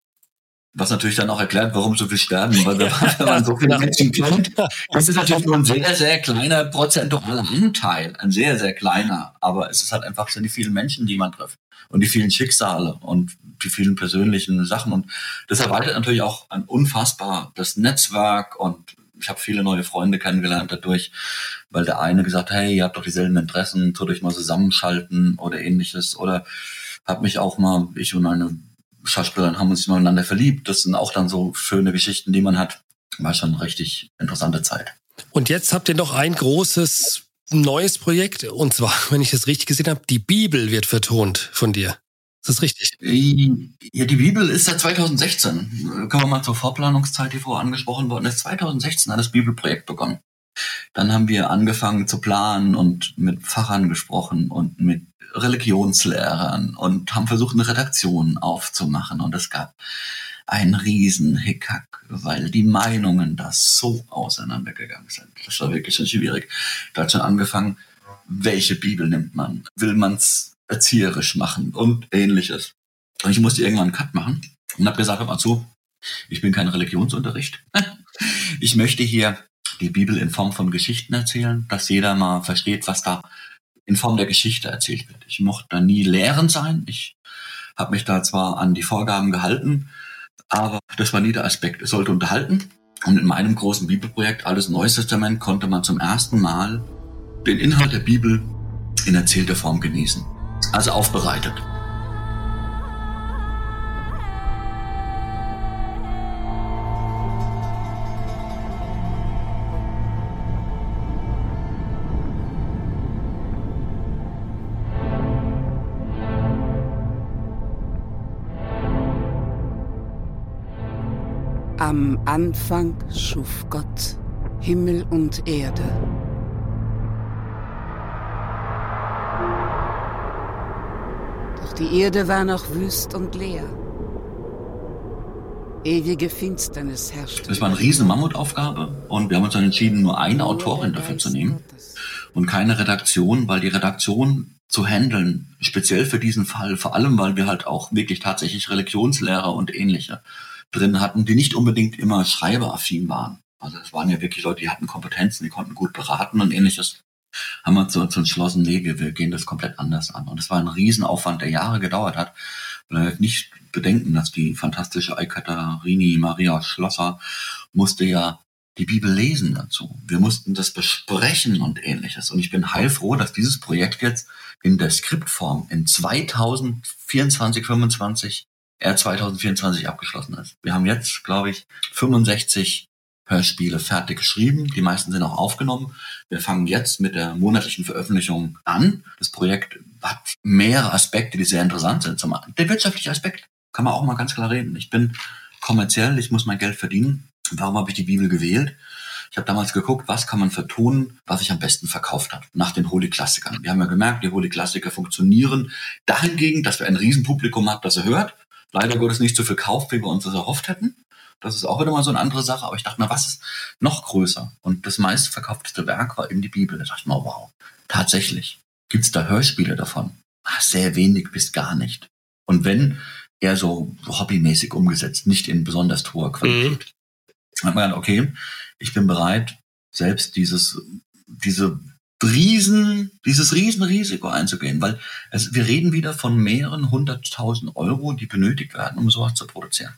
Was natürlich dann auch erklärt, warum so viel sterben, weil wenn, man so viele Menschen kennt, das ist natürlich nur ein sehr, sehr kleiner prozentualer Anteil, ein sehr, sehr kleiner. Aber es ist halt einfach sind die vielen Menschen, die man trifft und die vielen Schicksale und die vielen persönlichen Sachen. Und das erweitert natürlich auch ein unfassbar das Netzwerk und ich habe viele neue Freunde kennengelernt dadurch, weil der eine gesagt, hey, ihr habt doch dieselben Interessen, tut euch mal zusammenschalten oder ähnliches. Oder habe mich auch mal, ich und eine Schauspielerin haben uns miteinander verliebt. Das sind auch dann so schöne Geschichten, die man hat. War schon eine richtig interessante Zeit. Und jetzt habt ihr noch ein großes neues Projekt. Und zwar, wenn ich das richtig gesehen habe, die Bibel wird vertont von dir. Ist das richtig? Ja, die Bibel ist seit 2016. Kommen wir mal zur Vorplanungszeit, die vorher angesprochen worden ist. 2016 hat das Bibelprojekt begonnen. Dann haben wir angefangen zu planen und mit Pfarrern gesprochen und mit Religionslehrern und haben versucht, eine Redaktion aufzumachen. Und es gab einen riesen Hickhack, weil die Meinungen da so auseinandergegangen sind. Das war wirklich schon schwierig. Da hat schon angefangen, welche Bibel nimmt man? Will man's erzieherisch machen und ähnliches. Und ich musste irgendwann einen Cut machen und habe gesagt, hör mal zu, ich bin kein Religionsunterricht. Ich möchte hier die Bibel in Form von Geschichten erzählen, dass jeder mal versteht, was da in Form der Geschichte erzählt wird. Ich mochte da nie lehrend sein. Ich habe mich da zwar an die Vorgaben gehalten, aber das war nie der Aspekt. Es sollte unterhalten. Und in meinem großen Bibelprojekt Alles Neues Testament konnte man zum ersten Mal den Inhalt der Bibel in erzählter Form genießen also aufbereitet. Am Anfang schuf Gott Himmel und Erde. Die Erde war noch wüst und leer. Ewige Finsternis herrschte. Das war eine riesen Mammutaufgabe und wir haben uns dann entschieden, nur eine Autorin dafür zu nehmen und keine Redaktion, weil die Redaktion zu handeln, speziell für diesen Fall, vor allem weil wir halt auch wirklich tatsächlich Religionslehrer und ähnliche drin hatten, die nicht unbedingt immer schreiberaffin waren. Also es waren ja wirklich Leute, die hatten Kompetenzen, die konnten gut beraten und ähnliches haben wir uns entschlossen, nee, wir, gehen das komplett anders an. Und es war ein Riesenaufwand, der Jahre gedauert hat. Und nicht bedenken, dass die fantastische Ekaterini Maria Schlosser musste ja die Bibel lesen dazu. Wir mussten das besprechen und ähnliches. Und ich bin heilfroh, dass dieses Projekt jetzt in der Skriptform in 2024, 25, eher 2024 abgeschlossen ist. Wir haben jetzt, glaube ich, 65 Hörspiele fertig geschrieben. Die meisten sind auch aufgenommen. Wir fangen jetzt mit der monatlichen Veröffentlichung an. Das Projekt hat mehrere Aspekte, die sehr interessant sind. Zum der wirtschaftliche Aspekt kann man auch mal ganz klar reden. Ich bin kommerziell, ich muss mein Geld verdienen. Warum habe ich die Bibel gewählt? Ich habe damals geguckt, was kann man vertonen, was sich am besten verkauft hat, nach den Holy Klassikern. Wir haben ja gemerkt, die Holy Klassiker funktionieren dahingegen, dass wir ein Riesenpublikum haben, das er hört. Leider Gottes nicht so viel kauft, wie wir uns das erhofft hätten. Das ist auch wieder mal so eine andere Sache. Aber ich dachte mir, was ist noch größer? Und das meistverkaufteste Werk war eben die Bibel. Da dachte ich mir, wow, tatsächlich. Gibt es da Hörspiele davon? Ach, sehr wenig bis gar nicht. Und wenn, eher so hobbymäßig umgesetzt, nicht in besonders hoher Qualität. Mhm. Dann hat man gedacht, okay, ich bin bereit, selbst dieses, diese riesen, dieses Riesenrisiko einzugehen, weil es, wir reden wieder von mehreren hunderttausend Euro, die benötigt werden, um sowas zu produzieren.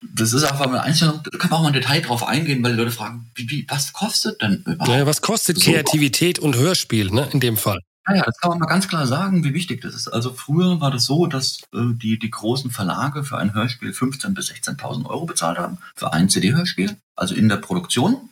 Das ist einfach eine Einstellung, da kann man auch mal im Detail drauf eingehen, weil die Leute fragen, wie, wie, was kostet denn überhaupt? Ja, was kostet Kreativität und Hörspiel, ne, in dem Fall? Ja, das kann man mal ganz klar sagen, wie wichtig das ist. Also früher war das so, dass äh, die, die großen Verlage für ein Hörspiel 15.000 bis 16.000 Euro bezahlt haben, für ein CD-Hörspiel, also in der Produktion.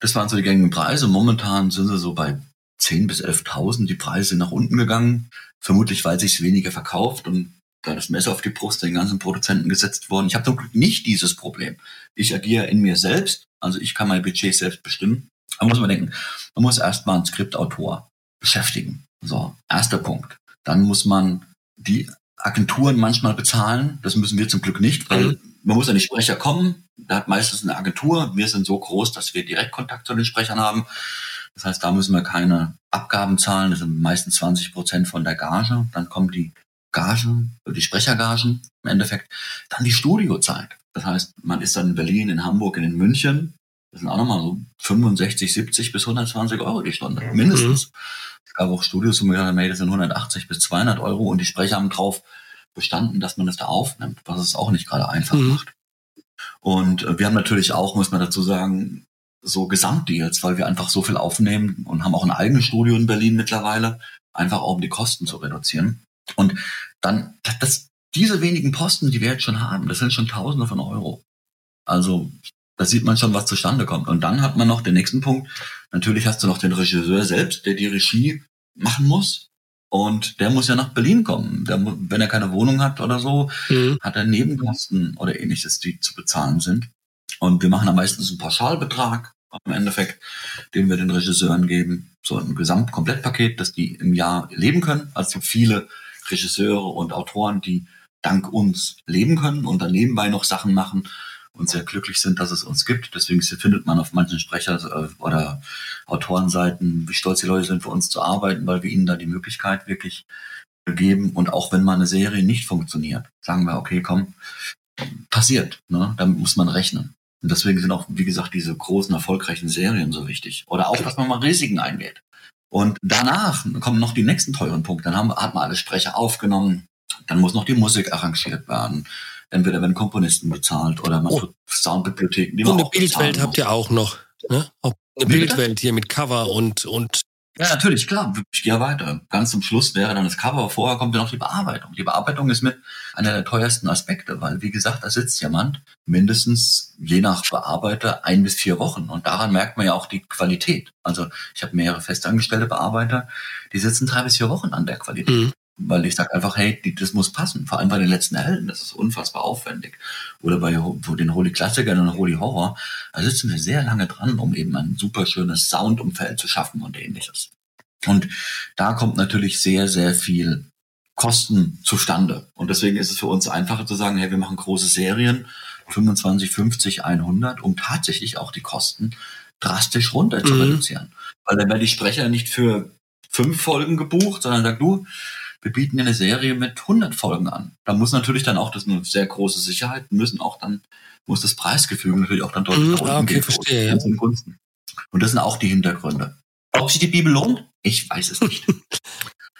Das waren so die gängigen Preise. Momentan sind sie so bei 10.000 bis 11.000. Die Preise sind nach unten gegangen, vermutlich weil sich weniger verkauft und da das Messer auf die Brust den ganzen Produzenten gesetzt worden. Ich habe zum Glück nicht dieses Problem. Ich agiere in mir selbst, also ich kann mein Budget selbst bestimmen. Da muss man denken, man muss erstmal einen Skriptautor beschäftigen. So, erster Punkt. Dann muss man die Agenturen manchmal bezahlen. Das müssen wir zum Glück nicht, weil mhm. man muss an die Sprecher kommen. Da hat meistens eine Agentur. Wir sind so groß, dass wir Direktkontakt zu den Sprechern haben. Das heißt, da müssen wir keine Abgaben zahlen. Das sind meistens 20 Prozent von der Gage. Dann kommen die Gagen, die Sprechergagen im Endeffekt. Dann die Studiozeit. Das heißt, man ist dann in Berlin, in Hamburg, in München das sind auch nochmal so 65, 70 bis 120 Euro die Stunde, mindestens. Mhm. Es gab auch Studios, mir gesagt haben, das sind 180 bis 200 Euro und die Sprecher haben drauf bestanden, dass man das da aufnimmt, was es auch nicht gerade einfach mhm. macht. Und äh, wir haben natürlich auch, muss man dazu sagen, so Gesamtdeals, weil wir einfach so viel aufnehmen und haben auch ein eigenes Studio in Berlin mittlerweile, einfach auch um die Kosten zu reduzieren. Und dann, das, diese wenigen Posten, die wir jetzt schon haben, das sind schon Tausende von Euro. Also da sieht man schon, was zustande kommt. Und dann hat man noch den nächsten Punkt. Natürlich hast du noch den Regisseur selbst, der die Regie machen muss. Und der muss ja nach Berlin kommen. Der, wenn er keine Wohnung hat oder so, mhm. hat er Nebenkosten oder ähnliches, die zu bezahlen sind. Und wir machen dann meistens einen Pauschalbetrag im Endeffekt, den wir den Regisseuren geben. So ein Gesamtkomplettpaket, dass die im Jahr leben können. Also es gibt viele Regisseure und Autoren, die dank uns leben können und dann nebenbei noch Sachen machen und sehr glücklich sind, dass es uns gibt. Deswegen findet man auf manchen Sprecher- äh, oder Autorenseiten, wie stolz die Leute sind, für uns zu arbeiten, weil wir ihnen da die Möglichkeit wirklich geben. Und auch wenn mal eine Serie nicht funktioniert, sagen wir, okay, komm, passiert. Ne? Damit muss man rechnen. Und deswegen sind auch, wie gesagt, diese großen, erfolgreichen Serien so wichtig. Oder auch, dass man mal Risiken eingeht. Und danach kommen noch die nächsten teuren Punkte. Dann haben, hat man alle Sprecher aufgenommen. Dann muss noch die Musik arrangiert werden entweder werden Komponisten bezahlt oder man oh. Soundbibliotheken. Die und eine Bildwelt habt ihr auch noch. Ne? Eine Wie Bildwelt hier mit Cover und, und ja, natürlich, klar. Ich gehe weiter. Ganz zum Schluss wäre dann das Cover. Vorher kommt ja noch die Bearbeitung. Die Bearbeitung ist mit einer der teuersten Aspekte, weil, wie gesagt, da sitzt jemand mindestens, je nach Bearbeiter, ein bis vier Wochen. Und daran merkt man ja auch die Qualität. Also ich habe mehrere festangestellte Bearbeiter, die sitzen drei bis vier Wochen an der Qualität. Mhm. Weil ich sage einfach, hey, das muss passen. Vor allem bei den letzten Helden, das ist unfassbar aufwendig. Oder bei den Holy Klassikern und Holy Horror, da sitzen wir sehr lange dran, um eben ein super schönes Soundumfeld zu schaffen und ähnliches. Und da kommt natürlich sehr, sehr viel Kosten zustande. Und deswegen ist es für uns einfacher zu sagen, hey, wir machen große Serien, 25, 50, 100, um tatsächlich auch die Kosten drastisch runter zu mhm. reduzieren. Weil dann werden die Sprecher nicht für fünf Folgen gebucht, sondern sagt du, wir bieten eine Serie mit 100 Folgen an. Da muss natürlich dann auch, das ist eine sehr große Sicherheit, müssen auch dann, muss das Preisgefüge natürlich auch dann deutlich mhm, ah, okay, gehen. Verstehe, ja. Und das sind auch die Hintergründe. Ob sich die Bibel lohnt? Ich weiß es nicht.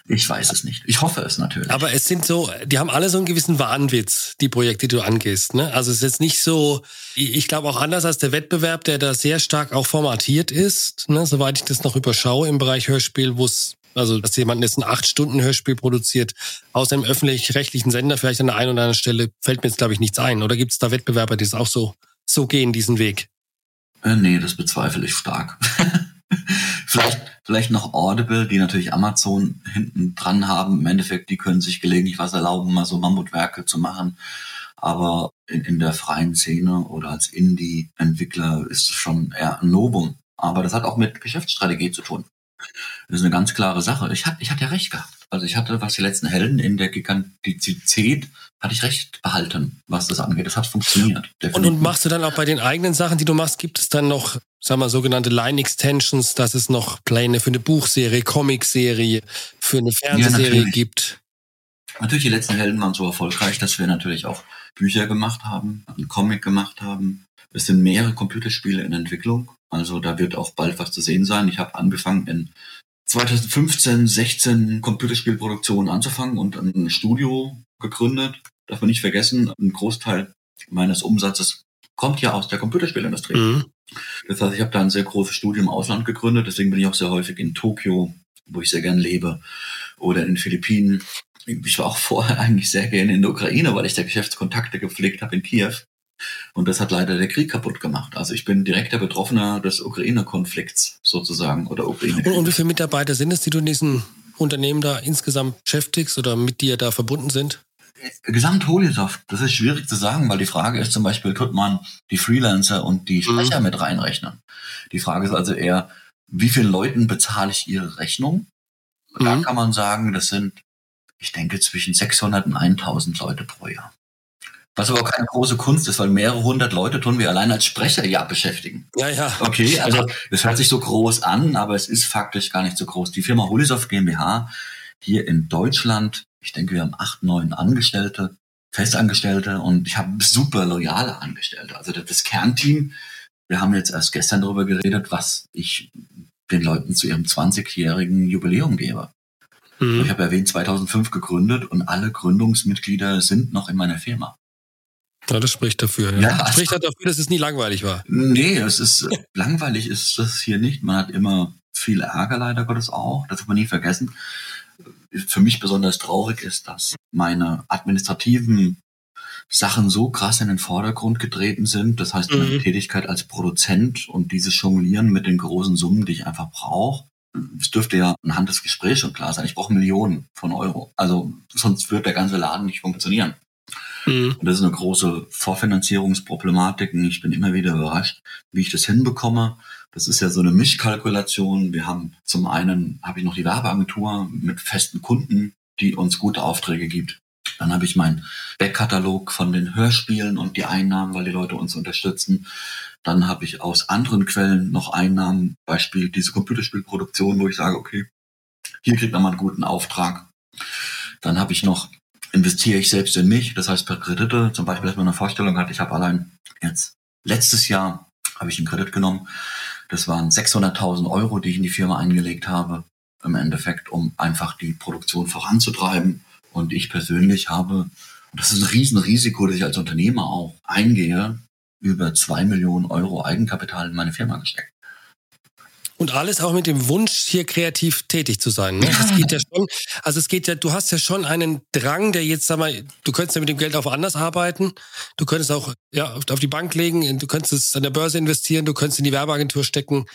Ich weiß es nicht. Ich hoffe es natürlich. Aber es sind so, die haben alle so einen gewissen Wahnwitz, die Projekte, die du angehst. Ne? Also es ist jetzt nicht so, ich glaube auch anders als der Wettbewerb, der da sehr stark auch formatiert ist, ne? soweit ich das noch überschaue im Bereich Hörspiel, wo es also, dass jemand jetzt ein acht Stunden Hörspiel produziert, aus einem öffentlich-rechtlichen Sender vielleicht an der einen oder anderen Stelle, fällt mir jetzt, glaube ich, nichts ein. Oder gibt es da Wettbewerber, die es auch so, so gehen, diesen Weg? Äh, nee, das bezweifle ich stark. vielleicht, vielleicht noch Audible, die natürlich Amazon hinten dran haben. Im Endeffekt, die können sich gelegentlich was erlauben, mal so Mammutwerke zu machen. Aber in, in der freien Szene oder als Indie-Entwickler ist es schon eher ein Novum. Aber das hat auch mit Geschäftsstrategie zu tun. Das ist eine ganz klare Sache. Ich hatte, ich hatte ja recht gehabt. Also ich hatte, was die letzten Helden in der Gigantizität, hatte ich recht behalten, was das angeht. Das hat funktioniert. Und, und machst du dann auch bei den eigenen Sachen, die du machst, gibt es dann noch, sagen wir, sogenannte Line-Extensions, dass es noch Pläne für eine Buchserie, Comicserie, für eine Fernsehserie ja, gibt? Natürlich, die letzten Helden waren so erfolgreich, dass wir natürlich auch Bücher gemacht haben, einen Comic gemacht haben. Es sind mehrere Computerspiele in Entwicklung. Also da wird auch bald was zu sehen sein. Ich habe angefangen in 2015, 16 Computerspielproduktionen anzufangen und ein Studio gegründet. Darf man nicht vergessen, ein Großteil meines Umsatzes kommt ja aus der Computerspielindustrie. Mhm. Das heißt, ich habe da ein sehr großes Studio im Ausland gegründet, deswegen bin ich auch sehr häufig in Tokio, wo ich sehr gern lebe, oder in den Philippinen. Ich war auch vorher eigentlich sehr gerne in der Ukraine, weil ich da Geschäftskontakte gepflegt habe in Kiew. Und das hat leider der Krieg kaputt gemacht. Also ich bin direkter Betroffener des Ukraine-Konflikts sozusagen oder Ukraine. Und, und wie viele Mitarbeiter sind es, die du in diesen Unternehmen da insgesamt beschäftigst oder mit dir da verbunden sind? Gesamt Holisoft, das ist schwierig zu sagen, weil die Frage ist zum Beispiel, tut man die Freelancer und die Sprecher mhm. mit reinrechnen? Die Frage ist also eher, wie vielen Leuten bezahle ich ihre Rechnung? Mhm. Da kann man sagen, das sind, ich denke, zwischen 600 und 1000 Leute pro Jahr. Was aber auch keine große Kunst ist, weil mehrere hundert Leute tun wir allein als Sprecher ja beschäftigen. Ja, ja. Okay, also das hört sich so groß an, aber es ist faktisch gar nicht so groß. Die Firma Holisoft GmbH hier in Deutschland, ich denke, wir haben acht, neun Angestellte, Festangestellte und ich habe super loyale Angestellte. Also das Kernteam, wir haben jetzt erst gestern darüber geredet, was ich den Leuten zu ihrem 20-jährigen Jubiläum gebe. Mhm. Ich habe erwähnt, 2005 gegründet und alle Gründungsmitglieder sind noch in meiner Firma. Ja, das spricht dafür. Ja. ja spricht also, dafür, dass es nie langweilig war. Nee, es ist langweilig ist das hier nicht. Man hat immer viel Ärger leider Gottes auch. Das hat man nie vergessen. Für mich besonders traurig ist, dass meine administrativen Sachen so krass in den Vordergrund getreten sind. Das heißt, meine mhm. Tätigkeit als Produzent und dieses Jonglieren mit den großen Summen, die ich einfach brauche. Es dürfte ja anhand des Gesprächs schon klar sein. Ich brauche Millionen von Euro. Also sonst wird der ganze Laden nicht funktionieren. Mhm. Das ist eine große Vorfinanzierungsproblematik. Und ich bin immer wieder überrascht, wie ich das hinbekomme. Das ist ja so eine Mischkalkulation. Wir haben zum einen, habe ich noch die Werbeagentur mit festen Kunden, die uns gute Aufträge gibt. Dann habe ich meinen Backkatalog von den Hörspielen und die Einnahmen, weil die Leute uns unterstützen. Dann habe ich aus anderen Quellen noch Einnahmen, Beispiel diese Computerspielproduktion, wo ich sage, okay, hier kriegt man mal einen guten Auftrag. Dann habe ich noch investiere ich selbst in mich, das heißt per Kredite. Zum Beispiel, dass man eine Vorstellung hat, ich habe allein jetzt letztes Jahr habe ich einen Kredit genommen. Das waren 600.000 Euro, die ich in die Firma eingelegt habe, im Endeffekt, um einfach die Produktion voranzutreiben. Und ich persönlich habe, das ist ein Riesenrisiko, das ich als Unternehmer auch eingehe, über zwei Millionen Euro Eigenkapital in meine Firma gesteckt. Und alles auch mit dem Wunsch, hier kreativ tätig zu sein. Ne? Das geht ja schon. Also es geht ja, du hast ja schon einen Drang, der jetzt, sag mal, du könntest ja mit dem Geld auch woanders arbeiten. Du könntest auch ja, auf die Bank legen, du könntest es an der Börse investieren, du könntest in die Werbeagentur stecken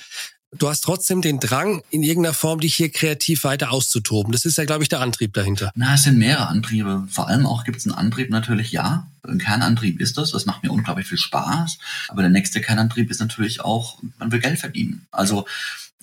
du hast trotzdem den Drang, in irgendeiner Form dich hier kreativ weiter auszutoben. Das ist ja, glaube ich, der Antrieb dahinter. Na, es sind mehrere Antriebe. Vor allem auch gibt es einen Antrieb natürlich, ja. Ein Kernantrieb ist das. Das macht mir unglaublich viel Spaß. Aber der nächste Kernantrieb ist natürlich auch, man will Geld verdienen. Also,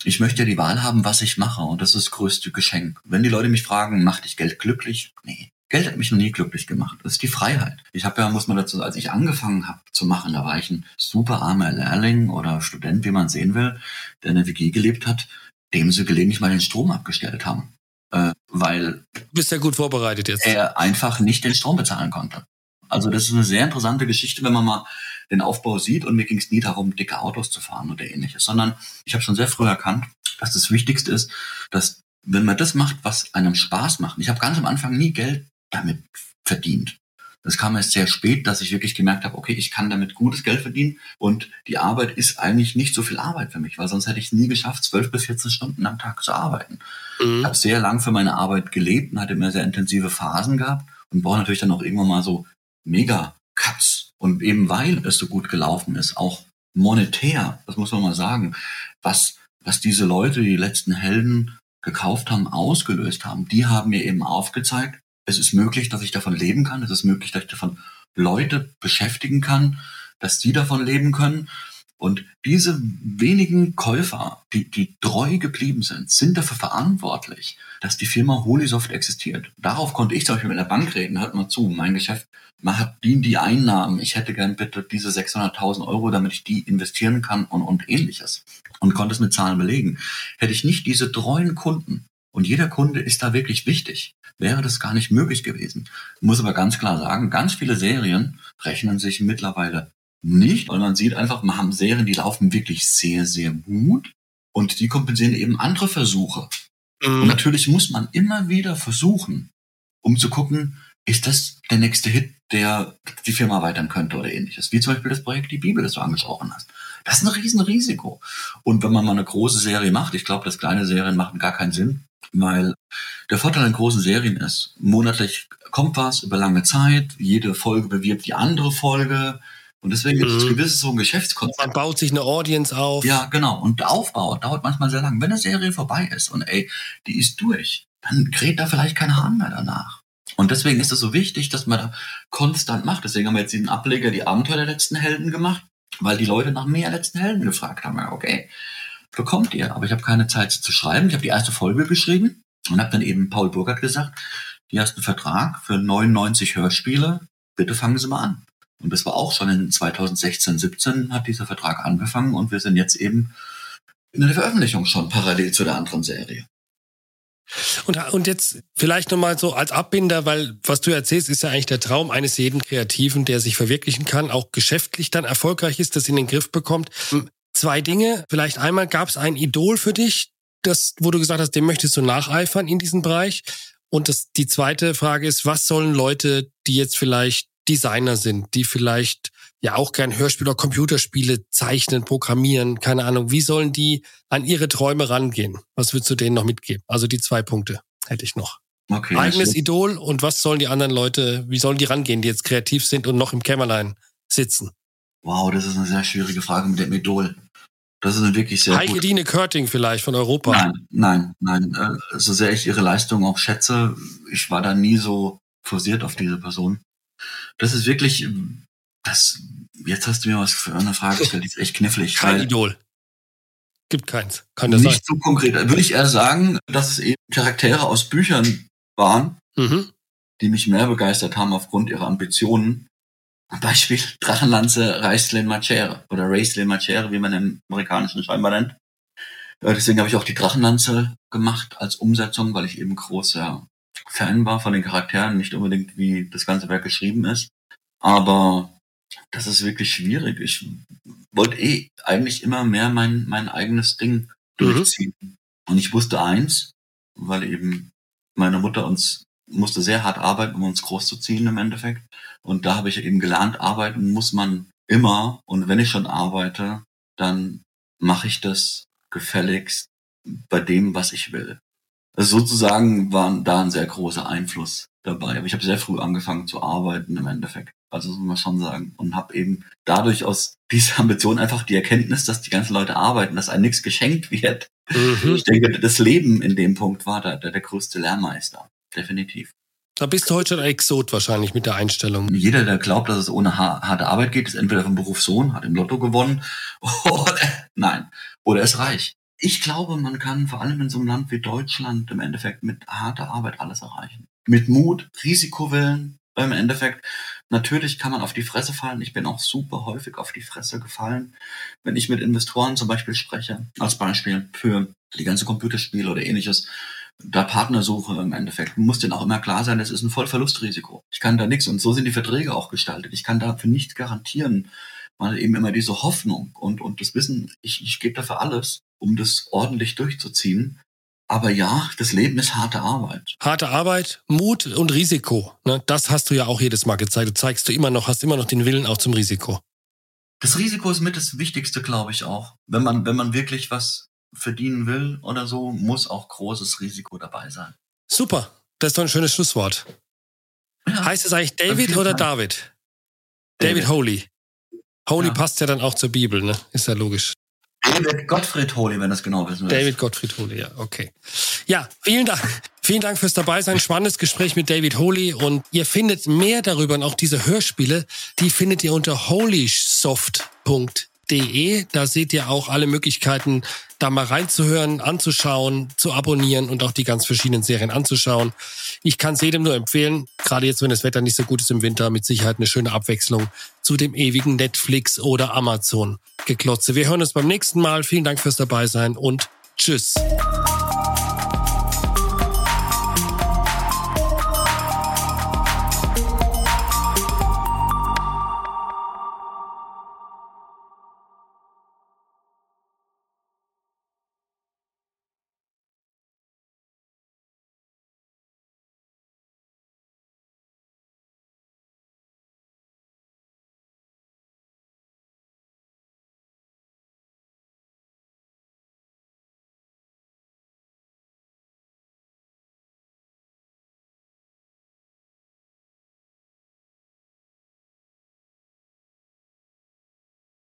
ich möchte ja die Wahl haben, was ich mache. Und das ist das größte Geschenk. Wenn die Leute mich fragen, macht dich Geld glücklich? Nee. Geld hat mich noch nie glücklich gemacht. Das ist die Freiheit. Ich habe ja, muss man dazu, als ich angefangen habe zu machen, da war ich ein super armer Lehrling oder Student, wie man sehen will, der in der WG gelebt hat, dem sie gelegentlich mal den Strom abgestellt haben. Äh, weil du bist ja gut vorbereitet jetzt. er einfach nicht den Strom bezahlen konnte. Also das ist eine sehr interessante Geschichte, wenn man mal den Aufbau sieht. Und mir ging es nie darum, dicke Autos zu fahren oder ähnliches, sondern ich habe schon sehr früh erkannt, dass das Wichtigste ist, dass wenn man das macht, was einem Spaß macht. Ich habe ganz am Anfang nie Geld damit verdient. Das kam erst sehr spät, dass ich wirklich gemerkt habe, okay, ich kann damit gutes Geld verdienen und die Arbeit ist eigentlich nicht so viel Arbeit für mich, weil sonst hätte ich es nie geschafft, 12 bis 14 Stunden am Tag zu arbeiten. Mhm. Ich habe sehr lang für meine Arbeit gelebt und hatte immer sehr intensive Phasen gehabt und brauche natürlich dann auch irgendwann mal so mega Cuts. Und eben weil es so gut gelaufen ist, auch monetär, das muss man mal sagen, was, was diese Leute, die letzten Helden gekauft haben, ausgelöst haben, die haben mir eben aufgezeigt, es ist möglich, dass ich davon leben kann. Es ist möglich, dass ich davon Leute beschäftigen kann, dass die davon leben können. Und diese wenigen Käufer, die, die treu geblieben sind, sind dafür verantwortlich, dass die Firma Holisoft existiert. Darauf konnte ich zum Beispiel mit der Bank reden. Hört mal zu, mein Geschäft man hat die, die Einnahmen. Ich hätte gern bitte diese 600.000 Euro, damit ich die investieren kann und, und ähnliches. Und konnte es mit Zahlen belegen. Hätte ich nicht diese treuen Kunden, und jeder Kunde ist da wirklich wichtig, wäre das gar nicht möglich gewesen. Ich muss aber ganz klar sagen, ganz viele Serien rechnen sich mittlerweile nicht, weil man sieht einfach, man haben Serien, die laufen wirklich sehr, sehr gut und die kompensieren eben andere Versuche. Mhm. Und natürlich muss man immer wieder versuchen, um zu gucken, ist das der nächste Hit, der die Firma erweitern könnte oder ähnliches. Wie zum Beispiel das Projekt Die Bibel, das du angesprochen hast. Das ist ein Riesenrisiko. Und wenn man mal eine große Serie macht, ich glaube, dass kleine Serien machen gar keinen Sinn, weil der Vorteil an großen Serien ist, monatlich kommt was über lange Zeit, jede Folge bewirbt die andere Folge. Und deswegen gibt es mhm. gewisses so ein Geschäftskonzept. Man baut sich eine Audience auf. Ja, genau. Und der Aufbau dauert manchmal sehr lang. Wenn eine Serie vorbei ist und ey, die ist durch, dann kräht da vielleicht kein Hahn mehr danach. Und deswegen ist es so wichtig, dass man da konstant macht. Deswegen haben wir jetzt diesen Ableger, die Abenteuer der letzten Helden gemacht, weil die Leute nach mehr letzten Helden gefragt haben. Ja, okay, bekommt ihr, aber ich habe keine Zeit zu schreiben. Ich habe die erste Folge geschrieben und habe dann eben Paul Burkhardt gesagt, hier hast einen Vertrag für 99 Hörspiele, bitte fangen Sie mal an. Und das war auch schon in 2016, 17 hat dieser Vertrag angefangen und wir sind jetzt eben in der Veröffentlichung schon parallel zu der anderen Serie. Und, und jetzt vielleicht nochmal so als Abbinder, weil was du erzählst, ist ja eigentlich der Traum eines jeden Kreativen, der sich verwirklichen kann, auch geschäftlich dann erfolgreich ist, das in den Griff bekommt. Zwei Dinge. Vielleicht einmal gab es ein Idol für dich, das, wo du gesagt hast, dem möchtest du nacheifern in diesem Bereich. Und das, die zweite Frage ist, was sollen Leute, die jetzt vielleicht Designer sind, die vielleicht ja auch gern Hörspiele oder Computerspiele zeichnen, programmieren, keine Ahnung. Wie sollen die an ihre Träume rangehen? Was würdest du denen noch mitgeben? Also die zwei Punkte hätte ich noch. Okay, Eigenes Idol und was sollen die anderen Leute, wie sollen die rangehen, die jetzt kreativ sind und noch im Kämmerlein sitzen? Wow, das ist eine sehr schwierige Frage mit dem Idol. Das ist eine wirklich sehr Heike Dine Körting vielleicht von Europa. Nein, nein, nein. Äh, so sehr ich ihre Leistung auch schätze, ich war da nie so forciert auf diese Person. Das ist wirklich, das, jetzt hast du mir was für eine Frage gestellt, die ist echt knifflig. Kein Idol. Gibt keins. Kann das Nicht sein. so konkret. Würde ich eher sagen, dass es eben Charaktere aus Büchern waren, mhm. die mich mehr begeistert haben aufgrund ihrer Ambitionen. Beispiel Drachenlanze Raistlin Machere oder Raistlin Machere, wie man im amerikanischen scheinbar nennt. Äh, deswegen habe ich auch die Drachenlanze gemacht als Umsetzung, weil ich eben großer Fan war von den Charakteren, nicht unbedingt wie das ganze Werk geschrieben ist. Aber das ist wirklich schwierig. Ich wollte eh eigentlich immer mehr mein, mein eigenes Ding mhm. durchziehen. Mhm. Und ich wusste eins, weil eben meine Mutter uns musste sehr hart arbeiten, um uns großzuziehen im Endeffekt. Und da habe ich eben gelernt, arbeiten muss man immer. Und wenn ich schon arbeite, dann mache ich das gefälligst bei dem, was ich will. Also sozusagen war da ein sehr großer Einfluss dabei. Aber ich habe sehr früh angefangen zu arbeiten im Endeffekt. Also muss man schon sagen. Und habe eben dadurch aus dieser Ambition einfach die Erkenntnis, dass die ganzen Leute arbeiten, dass einem nichts geschenkt wird. Mhm. Ich denke, das Leben in dem Punkt war da der, der größte Lehrmeister. Definitiv. Da bist du heute schon ein Exot wahrscheinlich mit der Einstellung. Jeder, der glaubt, dass es ohne harte Arbeit geht, ist entweder vom Beruf Sohn, hat im Lotto gewonnen, oder nein, oder ist reich. Ich glaube, man kann vor allem in so einem Land wie Deutschland im Endeffekt mit harter Arbeit alles erreichen. Mit Mut, Risikowillen, im Endeffekt, natürlich kann man auf die Fresse fallen. Ich bin auch super häufig auf die Fresse gefallen, wenn ich mit Investoren zum Beispiel spreche, als Beispiel für die ganze Computerspiele oder ähnliches. Da Partnersuche im Endeffekt muss denen auch immer klar sein, das ist ein Vollverlustrisiko. Ich kann da nichts und so sind die Verträge auch gestaltet. Ich kann dafür nichts garantieren, weil eben immer diese Hoffnung und, und das Wissen, ich, ich gebe dafür alles, um das ordentlich durchzuziehen. Aber ja, das Leben ist harte Arbeit. Harte Arbeit, Mut und Risiko. Ne? Das hast du ja auch jedes Mal gezeigt. Du zeigst du immer noch, hast immer noch den Willen auch zum Risiko. Das Risiko ist mit das Wichtigste, glaube ich auch. Wenn man, wenn man wirklich was verdienen will oder so, muss auch großes Risiko dabei sein. Super. Das ist doch ein schönes Schlusswort. Ja. Heißt es eigentlich David oder David? David, David Holy. Holy ja. passt ja dann auch zur Bibel, ne? Ist ja logisch. David Gottfried Holy, wenn das genau wissen willst. David Gottfried Holy, ja, okay. Ja, vielen Dank. Vielen Dank fürs dabei sein. Spannendes Gespräch mit David Holy und ihr findet mehr darüber und auch diese Hörspiele, die findet ihr unter holysoft.de. De. Da seht ihr auch alle Möglichkeiten, da mal reinzuhören, anzuschauen, zu abonnieren und auch die ganz verschiedenen Serien anzuschauen. Ich kann es jedem nur empfehlen, gerade jetzt, wenn das Wetter nicht so gut ist im Winter, mit Sicherheit eine schöne Abwechslung zu dem ewigen Netflix oder Amazon geklotze. Wir hören uns beim nächsten Mal. Vielen Dank fürs dabei sein und tschüss.